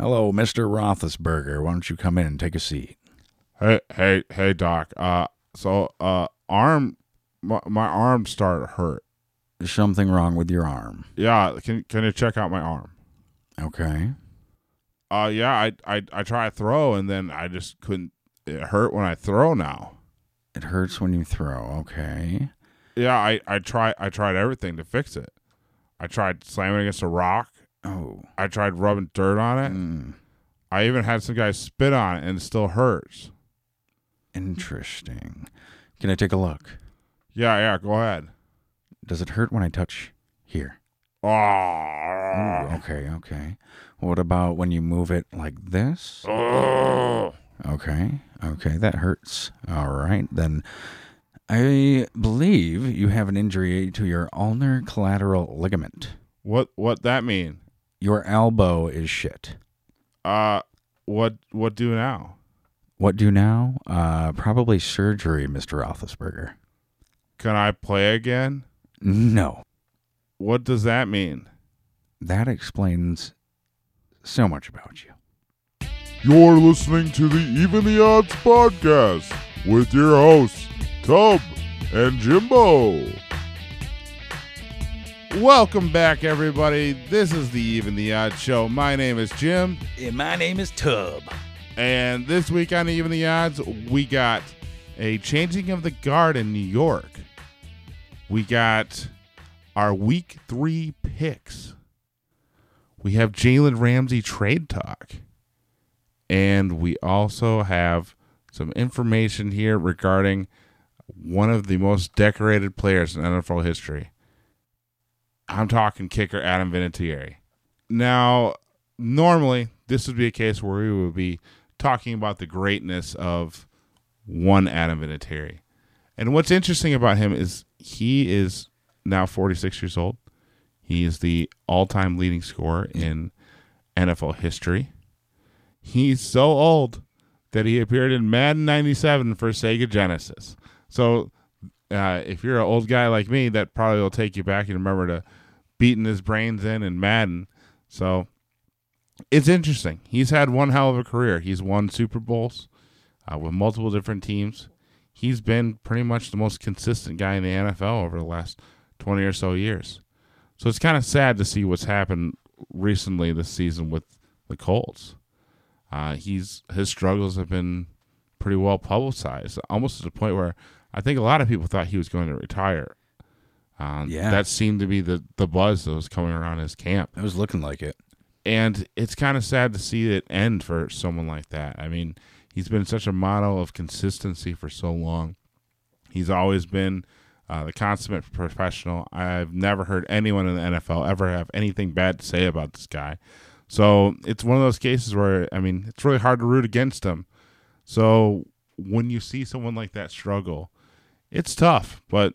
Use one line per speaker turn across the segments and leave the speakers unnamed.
Hello, Mr. Roethlisberger. Why don't you come in and take a seat?
Hey, hey, hey, doc. Uh, so, uh, arm, my, my arm started to hurt.
Is something wrong with your arm?
Yeah, can can you check out my arm?
Okay.
Uh, yeah, I I I try to throw and then I just couldn't. It hurt when I throw now.
It hurts when you throw. Okay.
Yeah, I I try I tried everything to fix it. I tried slamming against a rock.
Oh.
I tried rubbing dirt on it.
Mm,
I even had some guys spit on it, and it still hurts.
interesting. Can I take a look?
Yeah, yeah. Go ahead.
Does it hurt when I touch here?
Oh,
Ooh, okay, okay. What about when you move it like this?
oh.
Okay, okay, that hurts. All right, then I believe you have an injury to your ulnar collateral ligament.
What what that mean?
Your elbow is shit.
Uh, what what do now?
What do now? Uh, probably surgery, Mr. Roethlisberger.
Can I play again?
No,
What does that mean?
that explains so much about you.
You're listening to the Even the Odds podcast with your hosts, Tub and Jimbo. Welcome back, everybody. This is the Even the Odds show. My name is Jim,
And my name is Tub.
and this week on Even the Odds, we got a changing of the guard in New York. We got our week three picks. We have Jalen Ramsey trade talk. And we also have some information here regarding one of the most decorated players in NFL history. I'm talking kicker Adam Vinatieri. Now, normally, this would be a case where we would be talking about the greatness of one Adam Vinatieri. And what's interesting about him is he is now 46 years old. He is the all time leading scorer in NFL history. He's so old that he appeared in Madden 97 for Sega Genesis. So uh, if you're an old guy like me, that probably will take you back and remember to beating his brains in in Madden. So it's interesting. He's had one hell of a career. He's won Super Bowls uh, with multiple different teams. He's been pretty much the most consistent guy in the NFL over the last 20 or so years. So it's kind of sad to see what's happened recently this season with the Colts. Uh, he's his struggles have been pretty well publicized, almost to the point where I think a lot of people thought he was going to retire. Um,
Yeah.
that seemed to be the the buzz that was coming around his camp
It was looking like it.
and it's kind of sad to see it end for someone like that. I mean, he's been such a model of consistency for so long. He's always been uh, the consummate professional. I've never heard anyone in the NFL ever have anything bad to say about this guy. So it's one of those cases where I mean, it's really hard to root against him. So when you see someone like that struggle, it's tough. But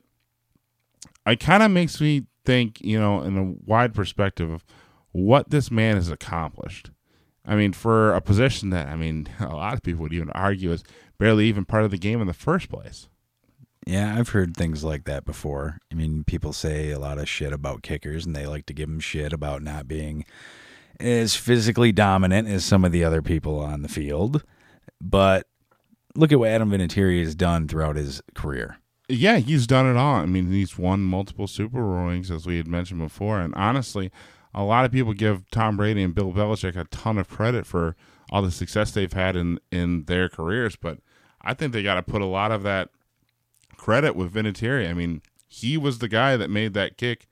it kind of makes me think, you know, in a wide perspective of what this man has accomplished. I mean, for a position that I mean, a lot of people would even argue is barely even part of the game in the first place.
Yeah, I've heard things like that before. I mean, people say a lot of shit about kickers, and they like to give them shit about not being as physically dominant as some of the other people on the field. But look at what Adam Vinatieri has done throughout his career.
Yeah, he's done it all. I mean, he's won multiple Super Bowl as we had mentioned before. And honestly, a lot of people give Tom Brady and Bill Belichick a ton of credit for all the success they've had in, in their careers. But I think they got to put a lot of that credit with Vinatieri. I mean, he was the guy that made that kick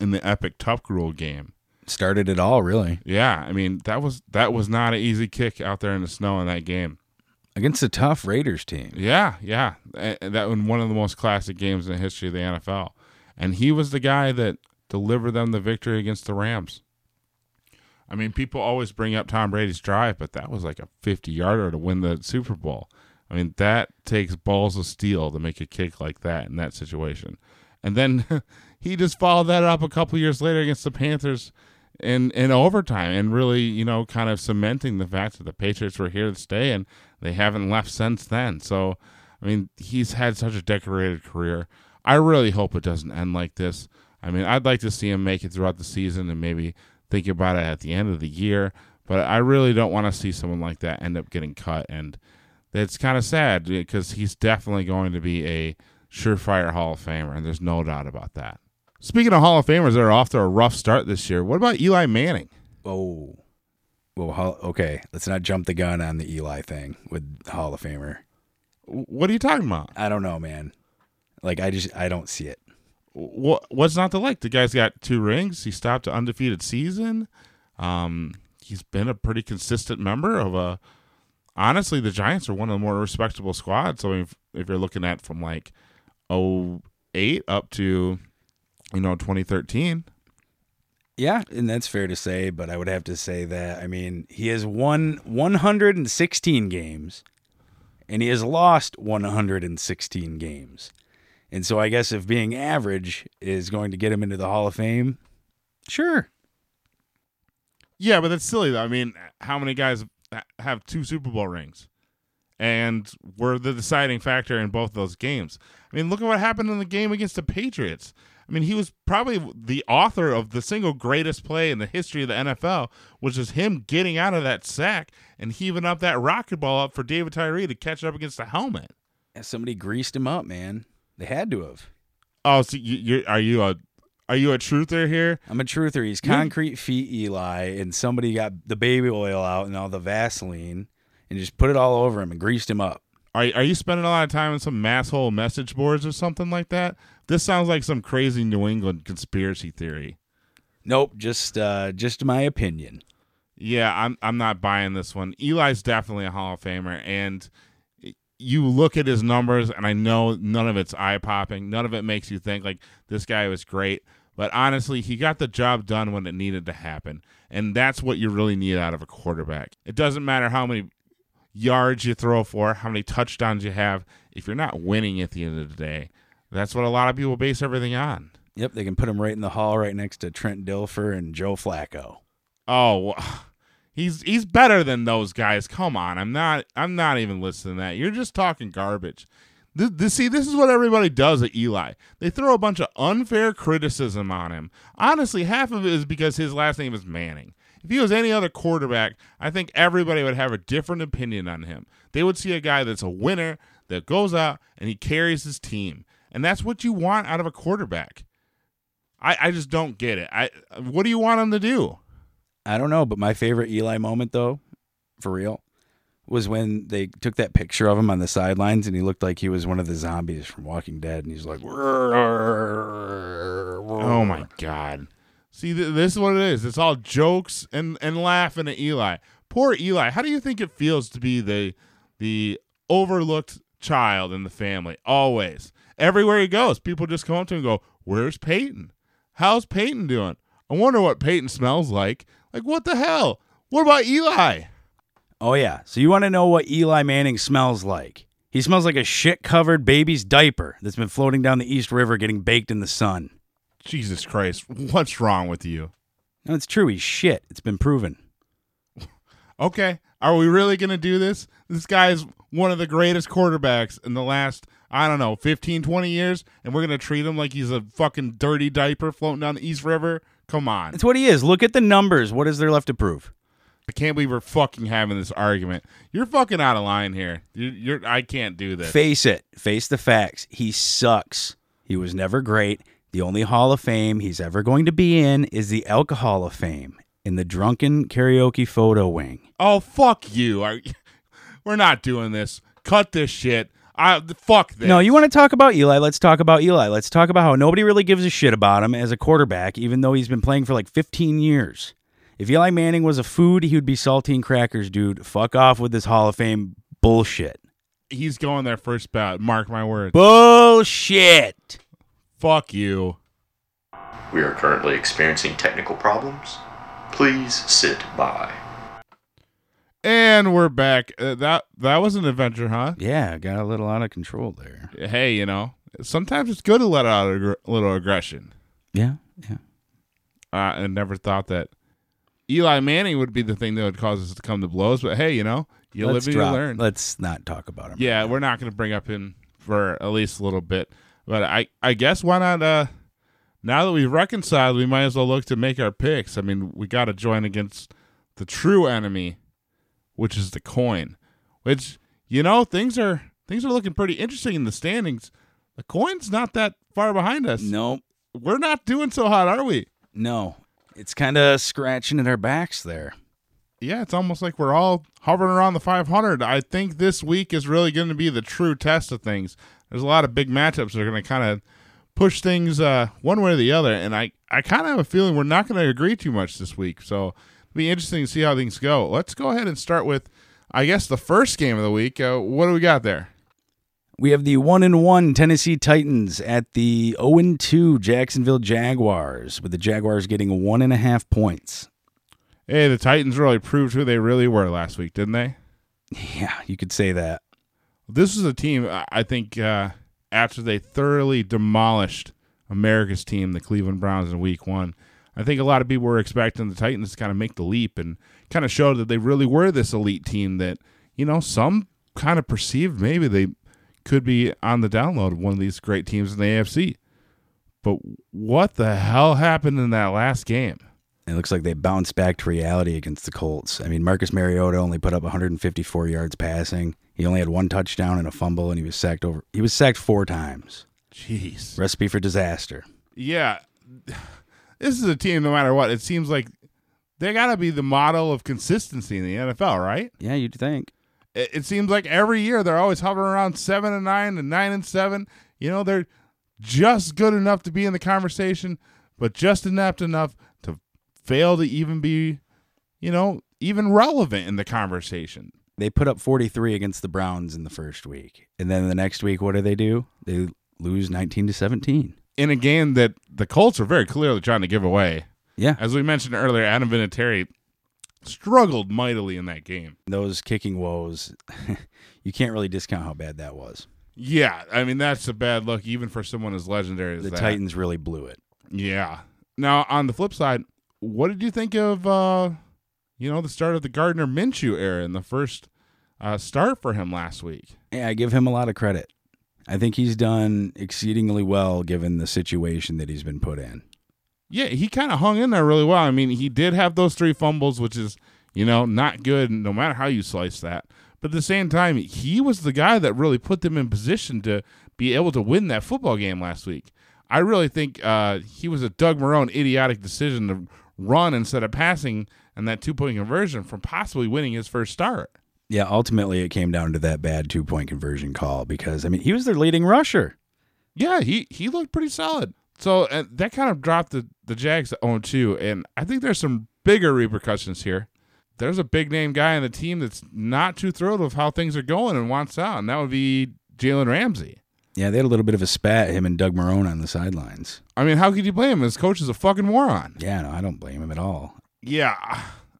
in the epic Tuck Rule game.
Started it all, really,
Yeah, I mean that was that was not an easy kick out there in the snow in that game.
Against a tough Raiders team.
Yeah, yeah, that was one of the most classic games in the history of the NFL, and he was the guy that delivered them the victory against the Rams. I mean, people always bring up Tom Brady's drive, but that was like a fifty-yarder to win the Super Bowl. I mean, that takes balls of steel to make a kick like that in that situation. And then he just followed that up a couple years later against the Panthers in in overtime and really, you know, kind of cementing the fact that the Patriots were here to stay and they haven't left since then. So, I mean, he's had such a decorated career. I really hope it doesn't end like this. I mean, I'd like to see him make it throughout the season and maybe think about it at the end of the year. But I really don't want to see someone like that end up getting cut, and it's kind of sad because he's definitely going to be a surefire Hall of Famer, and there's no doubt about that. Speaking of Hall of Famers that are off to a rough start this year, what about Eli Manning?
Oh, well, okay. Let's not jump the gun on the Eli thing with Hall of Famer.
What are you talking about?
I don't know, man. Like I just I don't see it.
What what's not to like? The guy's got two rings. He stopped an undefeated season. Um, he's been a pretty consistent member of a. Honestly, the Giants are one of the more respectable squads. So if, if you're looking at from like 08 up to you know 2013,
Yeah, and that's fair to say, but I would have to say that I mean, he has won 116 games and he has lost 116 games. And so I guess if being average is going to get him into the Hall of Fame, sure.
Yeah, but that's silly though. I mean, how many guys have two Super Bowl rings and were the deciding factor in both those games? I mean, look at what happened in the game against the Patriots. I mean, he was probably the author of the single greatest play in the history of the NFL, which is him getting out of that sack and heaving up that rocket ball up for David Tyree to catch up against the helmet.
Yeah, Somebody greased him up, man. They had to have.
Oh, so you, are you a are you a truther here?
I'm a truther. He's concrete feet Eli, and somebody got the baby oil out and all the Vaseline and just put it all over him and greased him up.
Are are you spending a lot of time on some masshole message boards or something like that? This sounds like some crazy New England conspiracy theory.
Nope, just uh, just my opinion.
Yeah, I'm I'm not buying this one. Eli's definitely a Hall of Famer, and you look at his numbers, and I know none of it's eye popping. None of it makes you think like this guy was great. But honestly, he got the job done when it needed to happen, and that's what you really need out of a quarterback. It doesn't matter how many yards you throw for, how many touchdowns you have, if you're not winning at the end of the day. That's what a lot of people base everything on.
Yep, they can put him right in the hall, right next to Trent Dilfer and Joe Flacco.
Oh, he's he's better than those guys. Come on, I'm not I'm not even listening to that. You're just talking garbage. This, this, see, this is what everybody does at Eli. They throw a bunch of unfair criticism on him. Honestly, half of it is because his last name is Manning. If he was any other quarterback, I think everybody would have a different opinion on him. They would see a guy that's a winner that goes out and he carries his team, and that's what you want out of a quarterback. I, I just don't get it. I what do you want him to do?
I don't know, but my favorite Eli moment, though, for real, was when they took that picture of him on the sidelines and he looked like he was one of the zombies from Walking Dead, and he's like,
Oh my god. See, th- this is what it is. It's all jokes and and laughing at Eli. Poor Eli. How do you think it feels to be the the overlooked child in the family? Always. Everywhere he goes, people just come up to him and go, "Where's Peyton? How's Peyton doing? I wonder what Peyton smells like. Like what the hell? What about Eli?"
Oh yeah. So you want to know what Eli Manning smells like? He smells like a shit-covered baby's diaper that's been floating down the East River getting baked in the sun.
Jesus Christ, what's wrong with you?
No, it's true. He's shit. It's been proven.
Okay, are we really going to do this? This guy is one of the greatest quarterbacks in the last, I don't know, 15, 20 years, and we're going to treat him like he's a fucking dirty diaper floating down the East River? Come on.
It's what he is. Look at the numbers. What is there left to prove?
I can't believe we're fucking having this argument. You're fucking out of line here. You're, you're I can't do this.
Face it. Face the facts. He sucks. He was never great. The only Hall of Fame he's ever going to be in is the Alcohol of Fame in the drunken karaoke photo wing.
oh, fuck you. Are, we're not doing this. Cut this shit. I, fuck this.
No, you want to talk about Eli? Let's talk about Eli. Let's talk about how nobody really gives a shit about him as a quarterback, even though he's been playing for like 15 years. If Eli Manning was a food, he would be saltine crackers, dude. Fuck off with this Hall of Fame bullshit.
He's going there first bout. Mark my words.
Bullshit.
fuck you.
We are currently experiencing technical problems. Please sit by.
And we're back. Uh, that that was an adventure, huh?
Yeah, got a little out of control there.
Hey, you know, sometimes it's good to let out a gr- little aggression.
Yeah, yeah.
Uh, I never thought that Eli Manning would be the thing that would cause us to come to blows. But hey, you know, you
Let's
live and you learn.
Let's not talk about him.
yeah, we're not going to bring up him for at least a little bit. But I, I guess why not? Uh, now that we've reconciled, we might as well look to make our picks. I mean, we got to join against the true enemy, which is the coin. Which you know things are things are looking pretty interesting in the standings. The coin's not that far behind us.
Nope.
We're not doing so hot, are we?
No. It's kind of scratching at our backs there.
Yeah, it's almost like we're all hovering around the 500. I think this week is really going to be the true test of things. There's a lot of big matchups that are going to kind of push things uh, one way or the other, and I, I kind of have a feeling we're not going to agree too much this week. So be interesting to see how things go. Let's go ahead and start with, I guess, the first game of the week. Uh, what do we got there?
We have the one and one Tennessee Titans at the 0 and 2 Jacksonville Jaguars, with the Jaguars getting one and a half points.
Hey, the Titans really proved who they really were last week, didn't they?
Yeah, you could say that.
This is a team I- I think uh, after they thoroughly demolished America's team, the Cleveland Browns, in Week One. I think a lot of people were expecting the Titans to kind of make the leap and kind of show that they really were this elite team that you know some kind of perceived maybe they could be on the download of one of these great teams in the AFC. But what the hell happened in that last game?
It looks like they bounced back to reality against the Colts. I mean, Marcus Mariota only put up 154 yards passing. He only had one touchdown and a fumble, and he was sacked over. He was sacked four times.
Jeez.
Recipe for disaster.
yeah, this is a team. No matter what, it seems like they got to be the model of consistency in the NFL, right?
Yeah, you'd think.
It, it seems like every year they're always hovering around seven and nine and nine and seven. You know, they're just good enough to be in the conversation, but just inept enough to fail to even be, you know, even relevant in the conversation.
They put up 43 against the Browns in the first week, and then the next week, what do they do? They lose 19 to 17.
In a game that the Colts are very clearly trying to give away.
Yeah,
As we mentioned earlier, Adam Vinatieri struggled mightily in that game.
those kicking woes, you can't really discount how bad that was.
Yeah, I mean that's a bad look even for someone as legendary as
The
that.
Titans really blew it.
Yeah. Now on the flip side, what did you think of uh you know the start of the Gardner Minshew era and the first uh, start for him last week?
Yeah, I give him a lot of credit. I think he's done exceedingly well given the situation that he's been put in.
Yeah, he kind of hung in there really well. I mean, he did have those three fumbles, which is you know not good no matter how you slice that. But at the same time, he was the guy that really put them in position to be able to win that football game last week. I really think uh, he was a Doug Marrone idiotic decision to run instead of passing and that two point conversion from possibly winning his first start.
Yeah, ultimately it came down to that bad two point conversion call because I mean he was their leading rusher.
Yeah, he, he looked pretty solid. So uh, that kind of dropped the, the Jags to 0 2. And I think there's some bigger repercussions here. There's a big name guy on the team that's not too thrilled with how things are going and wants out, and that would be Jalen Ramsey.
Yeah, they had a little bit of a spat him and Doug Marrone on the sidelines.
I mean, how could you blame him? His coach is a fucking moron.
Yeah, no, I don't blame him at all.
Yeah,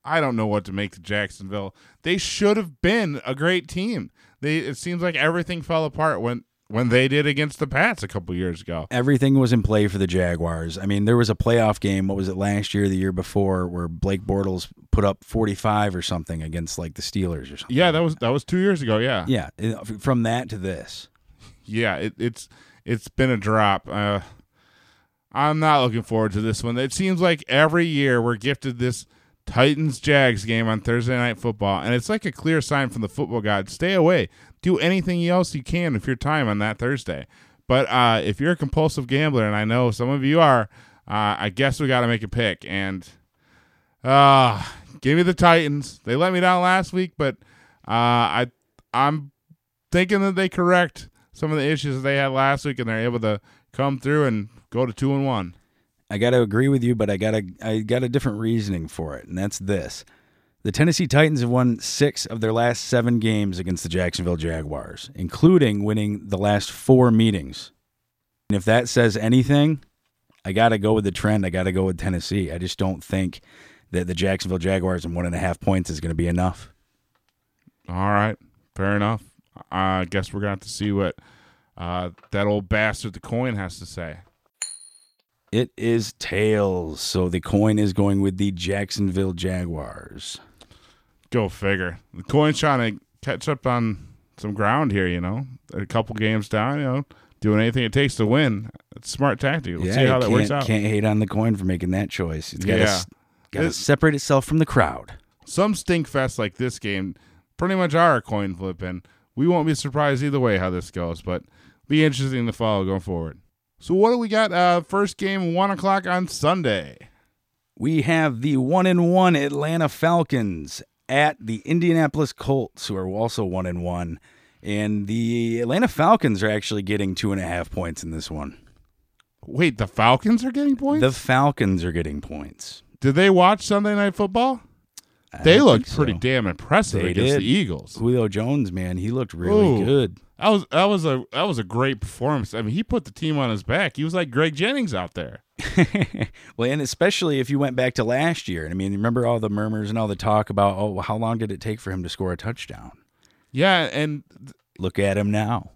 I don't know what to make of Jacksonville. They should have been a great team. They it seems like everything fell apart when when they did against the Pats a couple years ago.
Everything was in play for the Jaguars. I mean, there was a playoff game. What was it last year, the year before, where Blake Bortles put up forty-five or something against like the Steelers or something.
Yeah, that was that was two years ago. Yeah,
Yeah, from that to this.
yeah. It, it's it's been a drop. Uh, I'm not looking forward to this one. It seems like every year we're gifted this Titans Jags game on Thursday night football, and it's like a clear sign from the football god: stay away. Do anything else you can with your time on that Thursday. But uh, if you're a compulsive gambler, and I know some of you are, uh, I guess we got to make a pick. And uh, give me the Titans. They let me down last week, but uh, I I'm thinking that they correct some of the issues they had last week, and they're able to come through and go to two and one.
I got to agree with you, but I got to I got a different reasoning for it, and that's this. The Tennessee Titans have won 6 of their last 7 games against the Jacksonville Jaguars, including winning the last 4 meetings. And if that says anything, I got to go with the trend. I got to go with Tennessee. I just don't think that the Jacksonville Jaguars and one and a half points is going to be enough.
All right, fair enough. I guess we're gonna have to see what uh, that old bastard the coin has to say.
It is tails, so the coin is going with the Jacksonville Jaguars.
Go figure. The coin's trying to catch up on some ground here. You know, a couple games down. You know, doing anything it takes to win. It's smart tactic. Let's see how that works out.
can't hate on the coin for making that choice. It's got
Yeah.
to got to
It-
separate itself from the crowd.
some stink fest like this game pretty much are a coin flip, and we won't be surprised either way how this goes, but be interesting to follow going forward. So what do we got? Uh, first game, one o'clock on Sunday.
We have the one and one Atlanta Falcons at the Indianapolis Colts, who are also one and one. And the Atlanta Falcons are actually getting two and a half points in this one.
Wait, the Falcons are getting points?
The Falcons are getting points.
Did they watch Sunday Night Football? They looked
think
pretty
so.
damn impressive
They
against
did.
the Eagles.
Julio Jones, man, he looked really
Ooh.
good.
That was that was a that was a great performance. I mean, he put the team on his back. He was like Greg Jennings out there.
well, and especially if you went back to last year. And I mean, remember all the murmurs and all the talk about, oh, how long did it take for him to score a touchdown?
Yeah, and
Look at him now.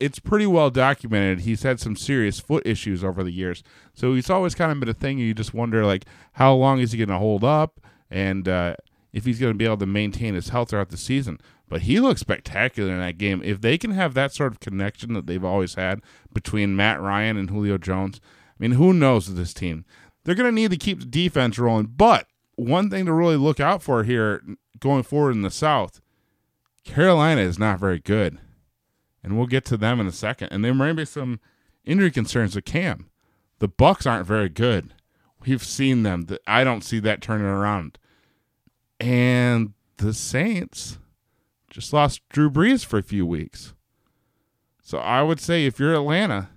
it's pretty well documented. He's had some serious foot issues over the years, so it's always kind of been a thing. You just wonder like how long is he going to hold up, and uh, if he's going to be able to maintain his health throughout the season. But he looks spectacular in that game. If they can have that sort of connection that they've always had between Matt Ryan and Julio Jones, I mean, who knows this team? They're going to need to keep the defense rolling. But one thing to really look out for here going forward in the South, Carolina is not very good and we'll get to them in a second. And there may be some injury concerns with Cam. The Bucs aren't very good. We've seen them. Th- I don't see that turning around. And the Saints just lost Drew Brees for a few weeks. So I would say if you're Atlanta,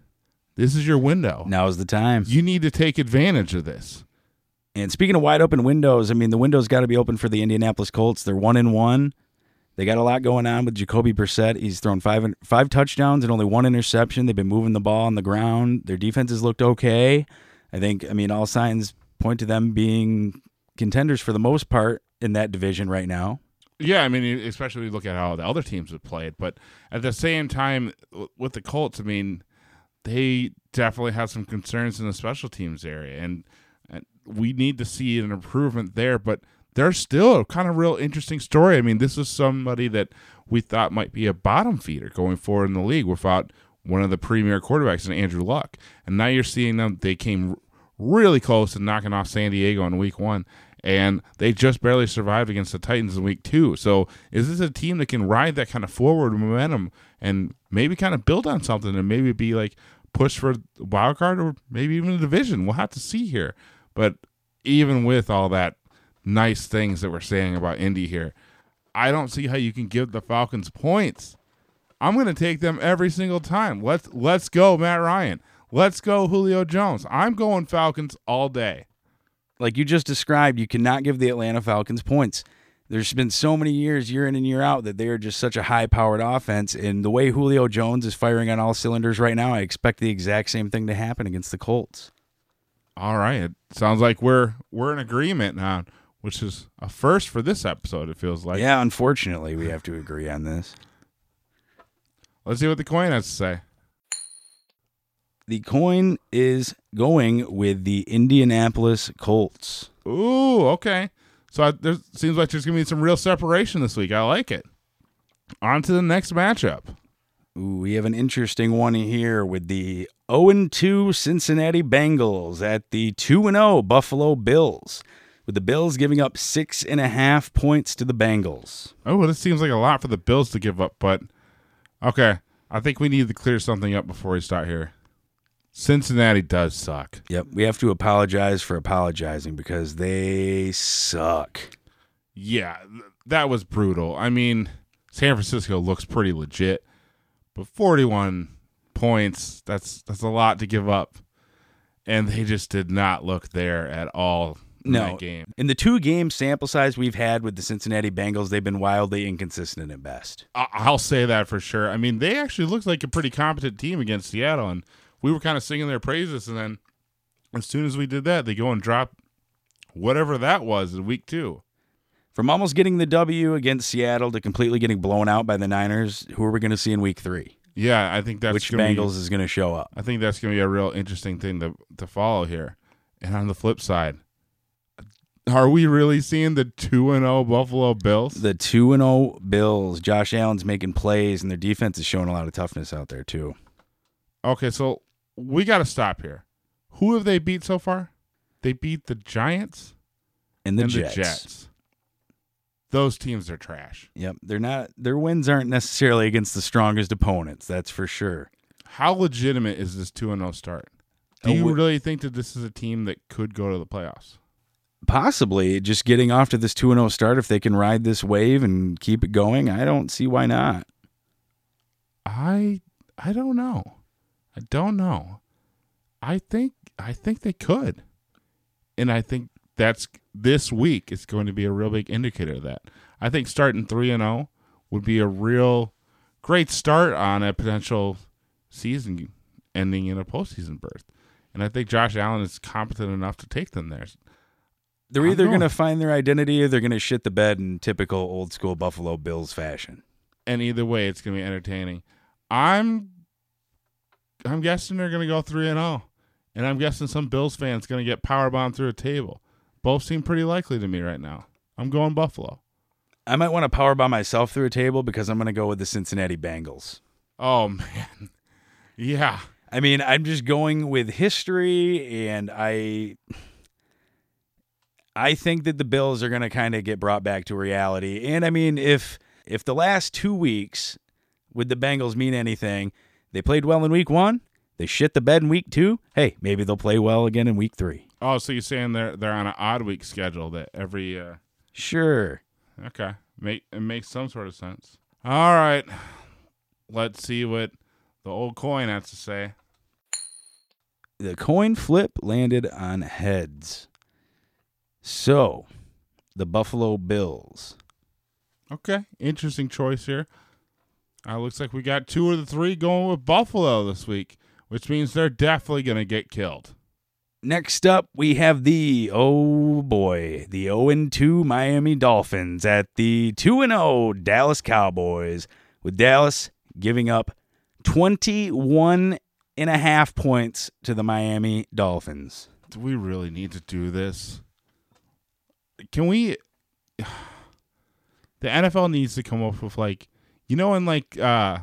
this is your window.
Now is the time.
You need to take advantage of this.
And speaking of wide open windows, I mean, the window's got to be open for the Indianapolis Colts. They're one in one. They got a lot going on with Jacoby Brissett. He's thrown five five touchdowns and only one interception. They've been moving the ball on the ground. Their defense has looked okay. I think. I mean, all signs point to them being contenders for the most part in that division right now.
Yeah, I mean, especially when you look at how the other teams have played. But at the same time, with the Colts, I mean, they definitely have some concerns in the special teams area, and, and we need to see an improvement there. But they're still a kind of real interesting story. I mean, this is somebody that we thought might be a bottom feeder going forward in the league without one of the premier quarterbacks in Andrew Luck, and now you're seeing them. They came really close to knocking off San Diego in Week One and they just barely survived against the Titans in week two. So is this a team that can ride that kind of forward momentum and maybe kind of build on something and maybe be like push for wild card or maybe even a division? We'll have to see here. But even with all that nice things that we're saying about Indy here, I don't see how you can give the Falcons points. I'm going to take them every single time. Let's let's go Matt Ryan. Let's go Julio Jones. I'm going Falcons all day.
Like you just described, you cannot give the Atlanta Falcons points. There's been so many years, year in and year out, that they are just such a high powered offense. And the way Julio Jones is firing on all cylinders right now, I expect the exact same thing to happen against the Colts.
All right. It sounds like we're we're in agreement now, which is a first for this episode. It feels like.
yeah, unfortunately, we have to agree on this.
Let's see what the coin has to say.
The coin is going with the Indianapolis Colts.
Ooh, okay. So I, there seems like there's gonna be some real separation this week. I like it. On to the next matchup.
Ooh, we have an interesting one here with the 0 2 Cincinnati Bengals at the 2 0 Buffalo Bills, with the Bills giving up six and a half points to the Bengals.
Oh, well, this seems like a lot for the Bills to give up, but okay. I think we need to clear something up before we start here. Cincinnati does suck.
Yep, we have to apologize for apologizing because they suck.
Yeah, th- that was brutal. I mean, San Francisco looks pretty legit, but 41 points, that's that's a lot to give up. And they just did not look there at all in
No.
that game.
In the two game sample size we've had with the Cincinnati Bengals, they've been wildly inconsistent at best.
I- I'll say that for sure. I mean, they actually looked like a pretty competent team against Seattle, and we were kind of singing their praises. And then as soon as we did that, they go and drop whatever that was in week two.
From almost getting the W against Seattle to completely getting blown out by the Niners, who are we going to see in week three?
Yeah, I think that's
Which
gonna be-
Bengals is going to show up?
I think that's going to be a real interesting thing to to follow here. And on the flip side, are we really seeing the two and zero Buffalo Bills?
The 2 and 0 Bills, Josh Allen's making plays, and their defense is showing a lot of toughness out there, too.
Okay, so we got to stop here. Who have they beat so far? They beat the Giants
And the
and
Jets.
the Jets. those teams are trash.
Yep, they're not. Their wins aren't necessarily against the strongest opponents. That's for sure.
How legitimate is this 2 and 0 start? Do
Uh,
you really think that this is a team that could go to the playoffs?
Possibly just getting off to this two and zero start. If they can ride this wave and keep it going, I don't see why not.
I I don't know. I don't know. I think I think they could. And I think that's this week is going to be a real big indicator of that. I think starting 3 and 0 would be a real great start on a potential season ending in a postseason berth. And I think Josh Allen is competent enough to take them there.
They're either
going-
going to find their identity or they're going to shit the bed in typical old school Buffalo Bills fashion.
and either way it's going to be entertaining. I'm I'm guessing they're going to go 3 and 0. And I'm guessing some Bills fans going to get power bombed through a table. Both seem pretty likely to me right now. I'm going Buffalo.
I might want to power by myself through a table because I'm going to go with the Cincinnati Bengals.
Oh man. Yeah.
I mean, I'm just going with history, and I, I think that the Bills are going to kind of get brought back to reality. And I mean, if if the last two weeks with the Bengals mean anything, they played well in Week One. They shit the bed in Week Two. Hey, maybe they'll play well again in Week Three.
Oh, so you're saying they're they're on an odd week schedule that every uh
Sure.
okay. Make it makes some sort of sense. All right. Let's see what the old coin has to say.
The coin flip landed on heads. So, the Buffalo Bills.
Okay, interesting choice here. Uh, looks like we got two of the three going with Buffalo this week, which means they're definitely going to get killed.
Next up, we have the oh boy, the 0 2 Miami Dolphins at the 2 0 Dallas Cowboys, with Dallas giving up 21 and a half points to the Miami Dolphins.
Do we really need to do this? Can we? The NFL needs to come up with like, you know, in like, uh,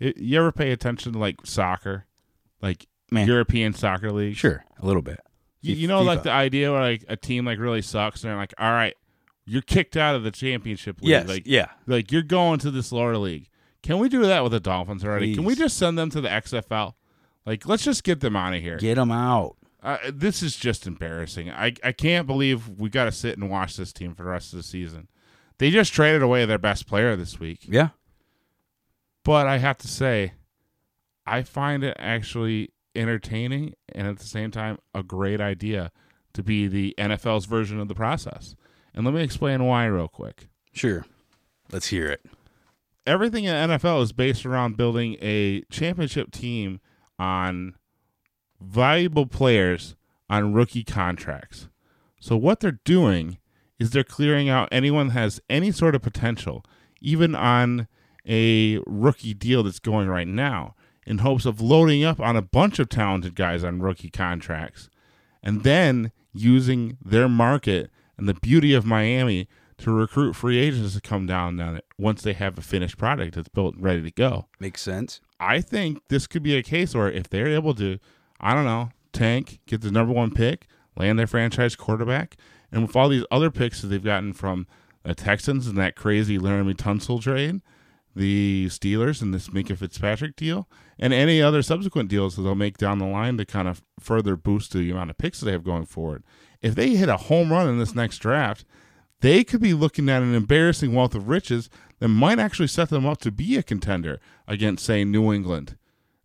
you ever pay attention to like soccer, like
Man.
European soccer league?
Sure, a little bit.
You, you know, like the idea where like a team like really sucks, and they're like, all right, you're kicked out of the championship league.
Yes,
Like,
yeah.
like you're going to this lower league. Can we do that with the Dolphins already? Can we just send them to the XFL? Like, let's just get them out of here.
Get them out.
Uh, this is just embarrassing. I I can't believe we got to sit and watch this team for the rest of the season. They just traded away their best player this week,
Yeah.
But I have to say, I find it actually entertaining and at the same time a great idea to be the NFL's version of the process. And let me explain why real quick.
Sure. Let's hear it.
everything in NFL is based around building a championship team on valuable players on rookie contracts. So what they're doing is they're clearing out anyone that has any sort of potential, even on a rookie deal that's going right now, in hopes of loading up on a bunch of talented guys on rookie contracts, and then using their market and the beauty of Miami to recruit free agents to come down on it once they have a finished product that's built and ready to go.
Makes sense.
I think this could be a case where if they're able to, I don't know, tank, get the number one pick, land their franchise quarterback, and with all these other picks that they've gotten from the Texans and that crazy Laremy Tunsil trade, the Steelers and this Minkah Fitzpatrick deal, and any other subsequent deals that they'll make down the line to kind of further boost the amount of picks that they have going forward. If they hit a home run in this next draft, they could be looking at an embarrassing wealth of riches that might actually set them up to be a contender against, say, New England,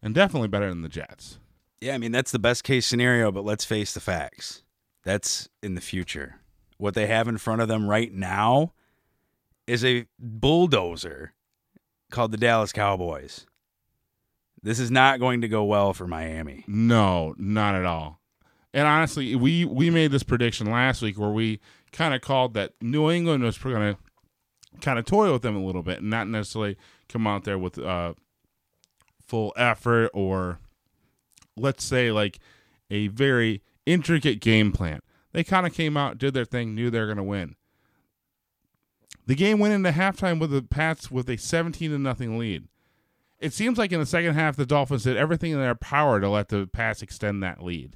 and definitely better than the Jets.
Yeah, I mean, that's the best case scenario, but let's face the facts. That's in the future. What they have in front of them right now is a bulldozer called the Dallas Cowboys. This is not going to go well for Miami.
No, not at all. And honestly, we we made this prediction last week where we kind of called that New England was going to kind of toy with them a little bit and not necessarily come out there with uh, full effort or let's say like a very intricate game plan. They kind of came out, did their thing, knew they were going to win. The game went into halftime with the Pats with a 17 to nothing lead. It seems like in the second half, the Dolphins did everything in their power to let the Pats extend that lead.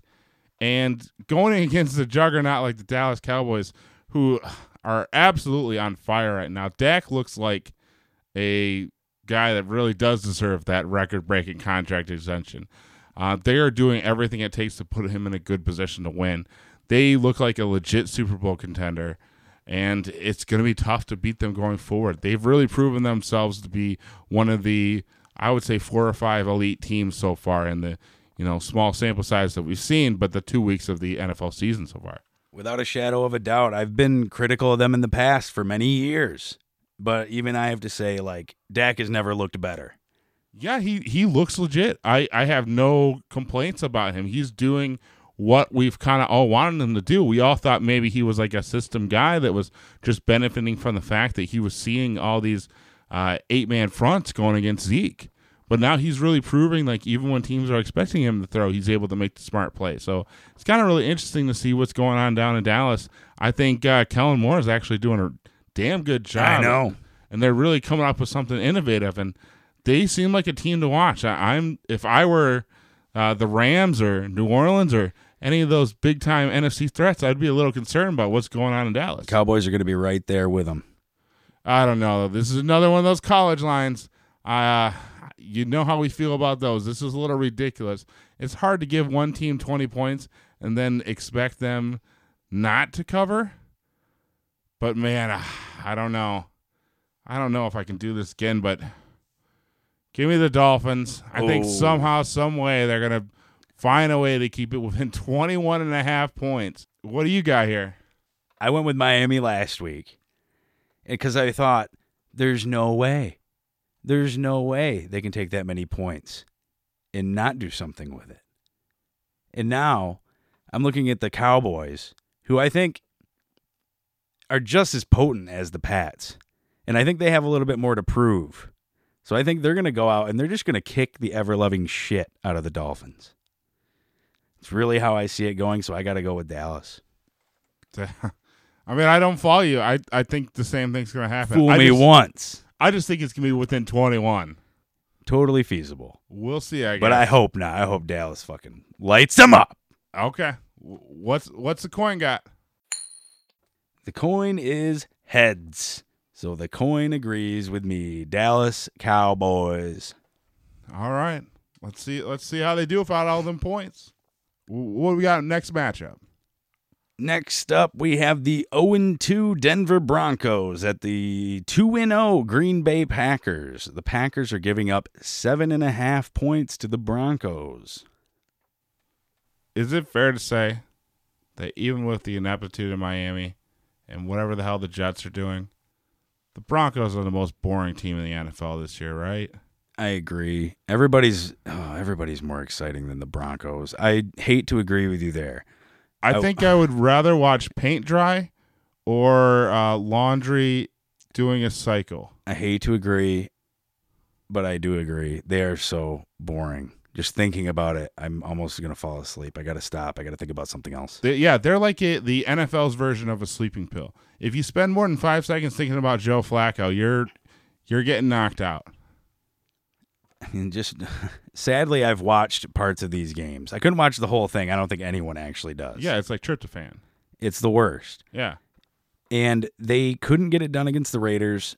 And going against the juggernaut like the Dallas Cowboys, who are absolutely on fire right now. Dak looks like a guy that really does deserve that record breaking contract extension. Uh, they are doing everything it takes to put him in a good position to win. They look like a legit Super Bowl contender, and it's going to be tough to beat them going forward. They've really proven themselves to be one of the, I would say, four or five elite teams so far in the you know small sample size that we've seen, but the two weeks of the NFL season so far.
Without a shadow of a doubt, I've been critical of them in the past for many years. But even I have to say, like, Dak has never looked better.
Yeah, he he looks legit. I I have no complaints about him. He's doing what we've kind of all wanted him to do. We all thought maybe he was like a system guy that was just benefiting from the fact that he was seeing all these uh, eight man fronts going against Zeke. But now he's really proving like even when teams are expecting him to throw, he's able to make the smart play. So it's kind of really interesting to see what's going on down in Dallas. I think uh, Kellen Moore is actually doing a damn good job.
I know.
And they're really coming up with something innovative. And they seem like a team to watch. I, am if I were uh, the Rams or New Orleans or any of those big time NFC threats, I'd be a little concerned about what's going on in Dallas.
Cowboys are going to be right there with them.
I don't know. This is another one of those college lines. Uh, you know how we feel about those. This is a little ridiculous. It's hard to give one team 20 points and then expect them not to cover. But man, I don't know. I don't know if I can do this again, but Give me the Dolphins. I think somehow, some way, they're going to find a way to keep it within 21 and a half points. What do you got here?
I went with Miami last week because I thought there's no way, there's no way they can take that many points and not do something with it. And now I'm looking at the Cowboys, who I think are just as potent as the Pats. And I think they have a little bit more to prove. So I think they're going to go out and they're just going to kick the ever loving shit out of the Dolphins. It's really how I see it going. So I got to go with Dallas.
I mean, I don't follow you. I, I think the same thing's going to happen.
Fool
I
me
just,
once.
I just think it's going to be within 21.
Totally feasible.
We'll see, I guess.
But I hope not. I hope Dallas fucking lights them up.
Okay. What's what's the coin got?
The coin is heads. So the coin agrees with me. Dallas Cowboys.
All right. Let's see. Let's see how they do without all them points. What do we got next matchup?
Next up, we have the 0 2 Denver Broncos at the 2 0 Green Bay Packers. The Packers are giving up seven and a half points to the Broncos.
Is it fair to say that even with the ineptitude of Miami and whatever the hell the Jets are doing, the Broncos are the most boring team in the NFL this year, right?
I agree. Everybody's oh, everybody's more exciting than the Broncos. I hate to agree with you there.
I, I think I would rather watch paint dry or uh, laundry doing a cycle.
I hate to agree, but I do agree. They are so boring just thinking about it, I'm almost gonna fall asleep. I gotta stop. I gotta think about something else.
They, yeah, they're like a, the NFL's version of a sleeping pill. If you spend more than five seconds thinking about Joe Flacco, you're you're getting knocked out.
Mean, just sadly, I've watched parts of these games. I couldn't watch the whole thing. I don't think anyone actually does.
Yeah, it's like tryptophan.
It's the worst.
Yeah,
and they couldn't get it done against the Raiders,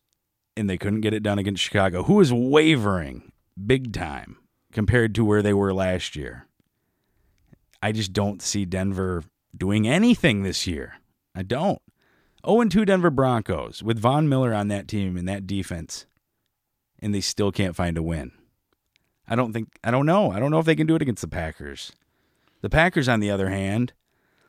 and they couldn't get it done against Chicago, who is wavering big time compared to where they were last year. I just don't see Denver doing anything this year. I don't. 0 2 Denver Broncos with Von Miller on that team and that defense, and they still can't find a win. I don't think, I don't know. I don't know if they can do it against the Packers. The Packers, on the other hand,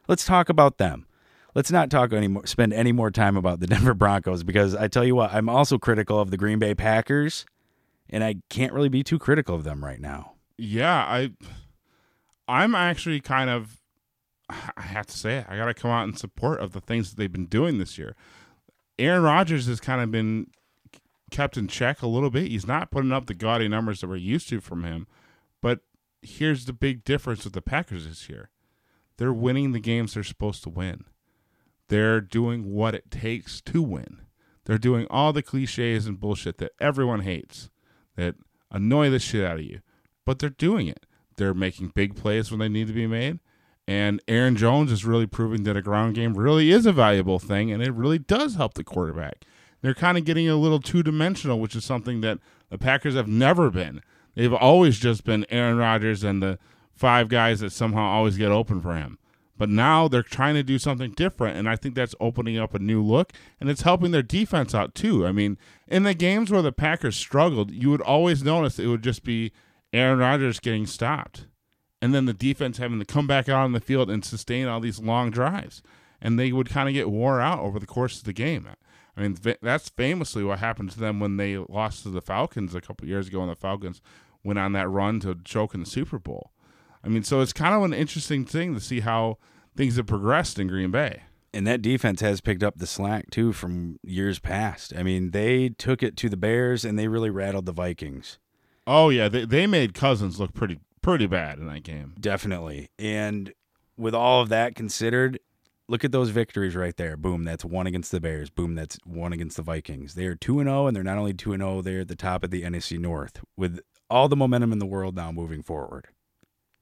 let's talk about them. Let's not talk anymore, spend any more time about the Denver Broncos because I tell you what, I'm also critical of the Green Bay Packers and I can't really be too critical of them right now.
Yeah, I I'm actually kind of I have to say it. I got to come out in support of the things that they've been doing this year. Aaron Rodgers has kind of been kept in check a little bit. He's not putting up the gaudy numbers that we're used to from him. But here's the big difference with the Packers this year. They're winning the games they're supposed to win. They're doing what it takes to win. They're doing all the cliches and bullshit that everyone hates that annoy the shit out of you, but they're doing it. They're making big plays when they need to be made, And Aaron Jones is really proving that a ground game really is a valuable thing and it really does help the quarterback. They're kind of getting a little two dimensional, which is something that the Packers have never been. They've always just been Aaron Rodgers and the five guys that somehow always get open for him. But now they're trying to do something different, and I think that's opening up a new look, and it's helping their defense out too. I mean, in the games where the Packers struggled, you would always notice it would just be Aaron Rodgers getting stopped, and then the defense having to come back out on the field and sustain all these long drives, and they would kind of get wore out over the course of the game. I mean, that's famously what happened to them when they lost to the Falcons a couple years ago, and the Falcons went on that run to choke in the Super Bowl. I mean, so it's kind of an interesting thing to see how things have progressed in Green Bay.
And that defense has picked up the slack too from years past. I mean, they took it to the Bears and they really rattled the Vikings.
Oh yeah, they they made Cousins look pretty pretty bad in that game.
Definitely. And with all of that considered, look at those victories right there. Boom, that's one against the Bears. Boom, that's one against the Vikings. They are 2 and 0 and they're not only 2 and 0, they're at the top of the NFC North with all the momentum in the world now moving forward.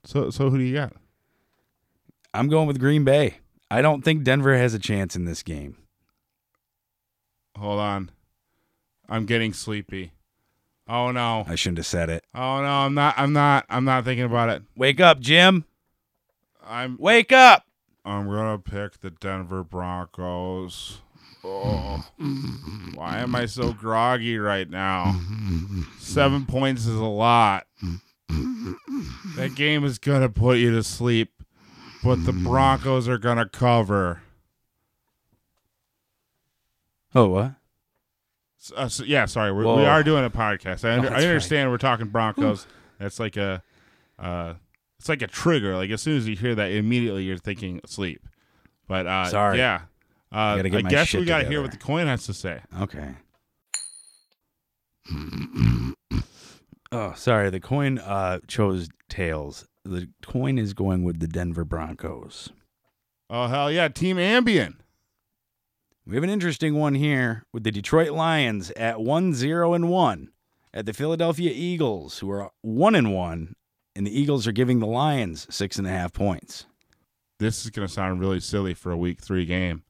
So so who do you got?
I'm going with Green Bay. I don't think Denver has a chance in this game.
Hold on. I'm getting sleepy. Oh no.
I shouldn't have said it.
Oh no, I'm not I'm not I'm not thinking about it.
Wake up, Jim.
I'm
Wake up.
I'm gonna pick the Denver Broncos. Oh, why am I so groggy right now? Seven points is a lot. That game is gonna put you to sleep, but the Broncos are gonna cover.
Oh, what?
Uh, so, yeah, sorry, we're, we are doing a podcast. I, under,
Oh,
I understand we're talking Broncos. That's like a, uh, it's like a trigger. Like as soon as you hear that, immediately you're thinking sleep. But uh,
Sorry.
yeah. Uh, I
my
guess we got to hear what the coin has to say.
Okay. oh, sorry. The coin uh, chose tails. The coin is going with the Denver Broncos.
Oh hell yeah, Team Ambien.
We have an interesting one here with the Detroit Lions at 1 0 and 1 at the Philadelphia Eagles, who are 1 and 1, and the Eagles are giving the Lions six and a half points.
This is going to sound really silly for a week three game,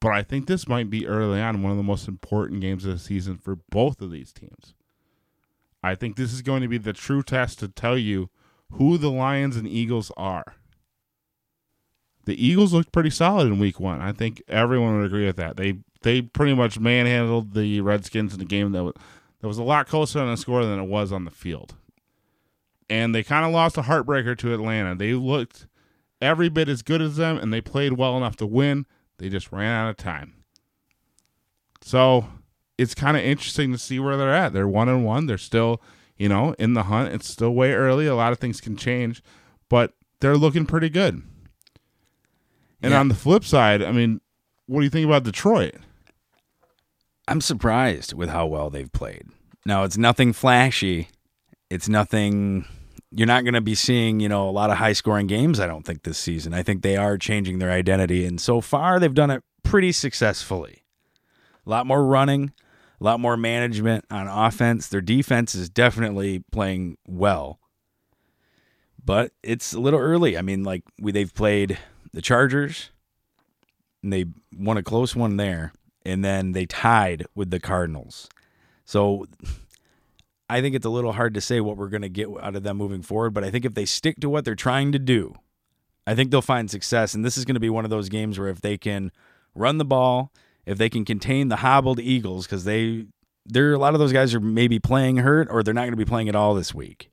but I think this might be early on one of the most important games of the season for both of these teams. I think this is going to be the true test to tell you who the Lions and Eagles are. The Eagles looked pretty solid in week one. I think everyone would agree with that. They they pretty much manhandled the Redskins in a game that was that was a lot closer on the score than it was on the field. And they kind of lost a heartbreaker to Atlanta. They looked every bit as good as them and they played well enough to win. They just ran out of time. So it's kind of interesting to see where they're at. They're one and one. They're still, you know, in the hunt. It's still way early. A lot of things can change, but they're looking pretty good. And
Yeah.
on the flip side, I mean, what do you think about Detroit?
I'm surprised with how well they've played. Now, it's nothing flashy. It's nothing. You're not going to be seeing, you know, a lot of high scoring games, I don't think, this season. I think they are changing their identity. And so far, they've done it pretty successfully. A lot more running, a lot more management on offense. Their defense is definitely playing well. But it's a little early. I mean, like, we, they've played the Chargers, and they won a close one there and then they tied with the Cardinals. So I think it's a little hard to say what we're going to get out of them moving forward, but I think if they stick to what they're trying to do, I think they'll find success. And this is going to be one of those games where if they can run the ball, if they can contain the hobbled Eagles, because they, there a lot of those guys are maybe playing hurt or they're not going to be playing at all this week.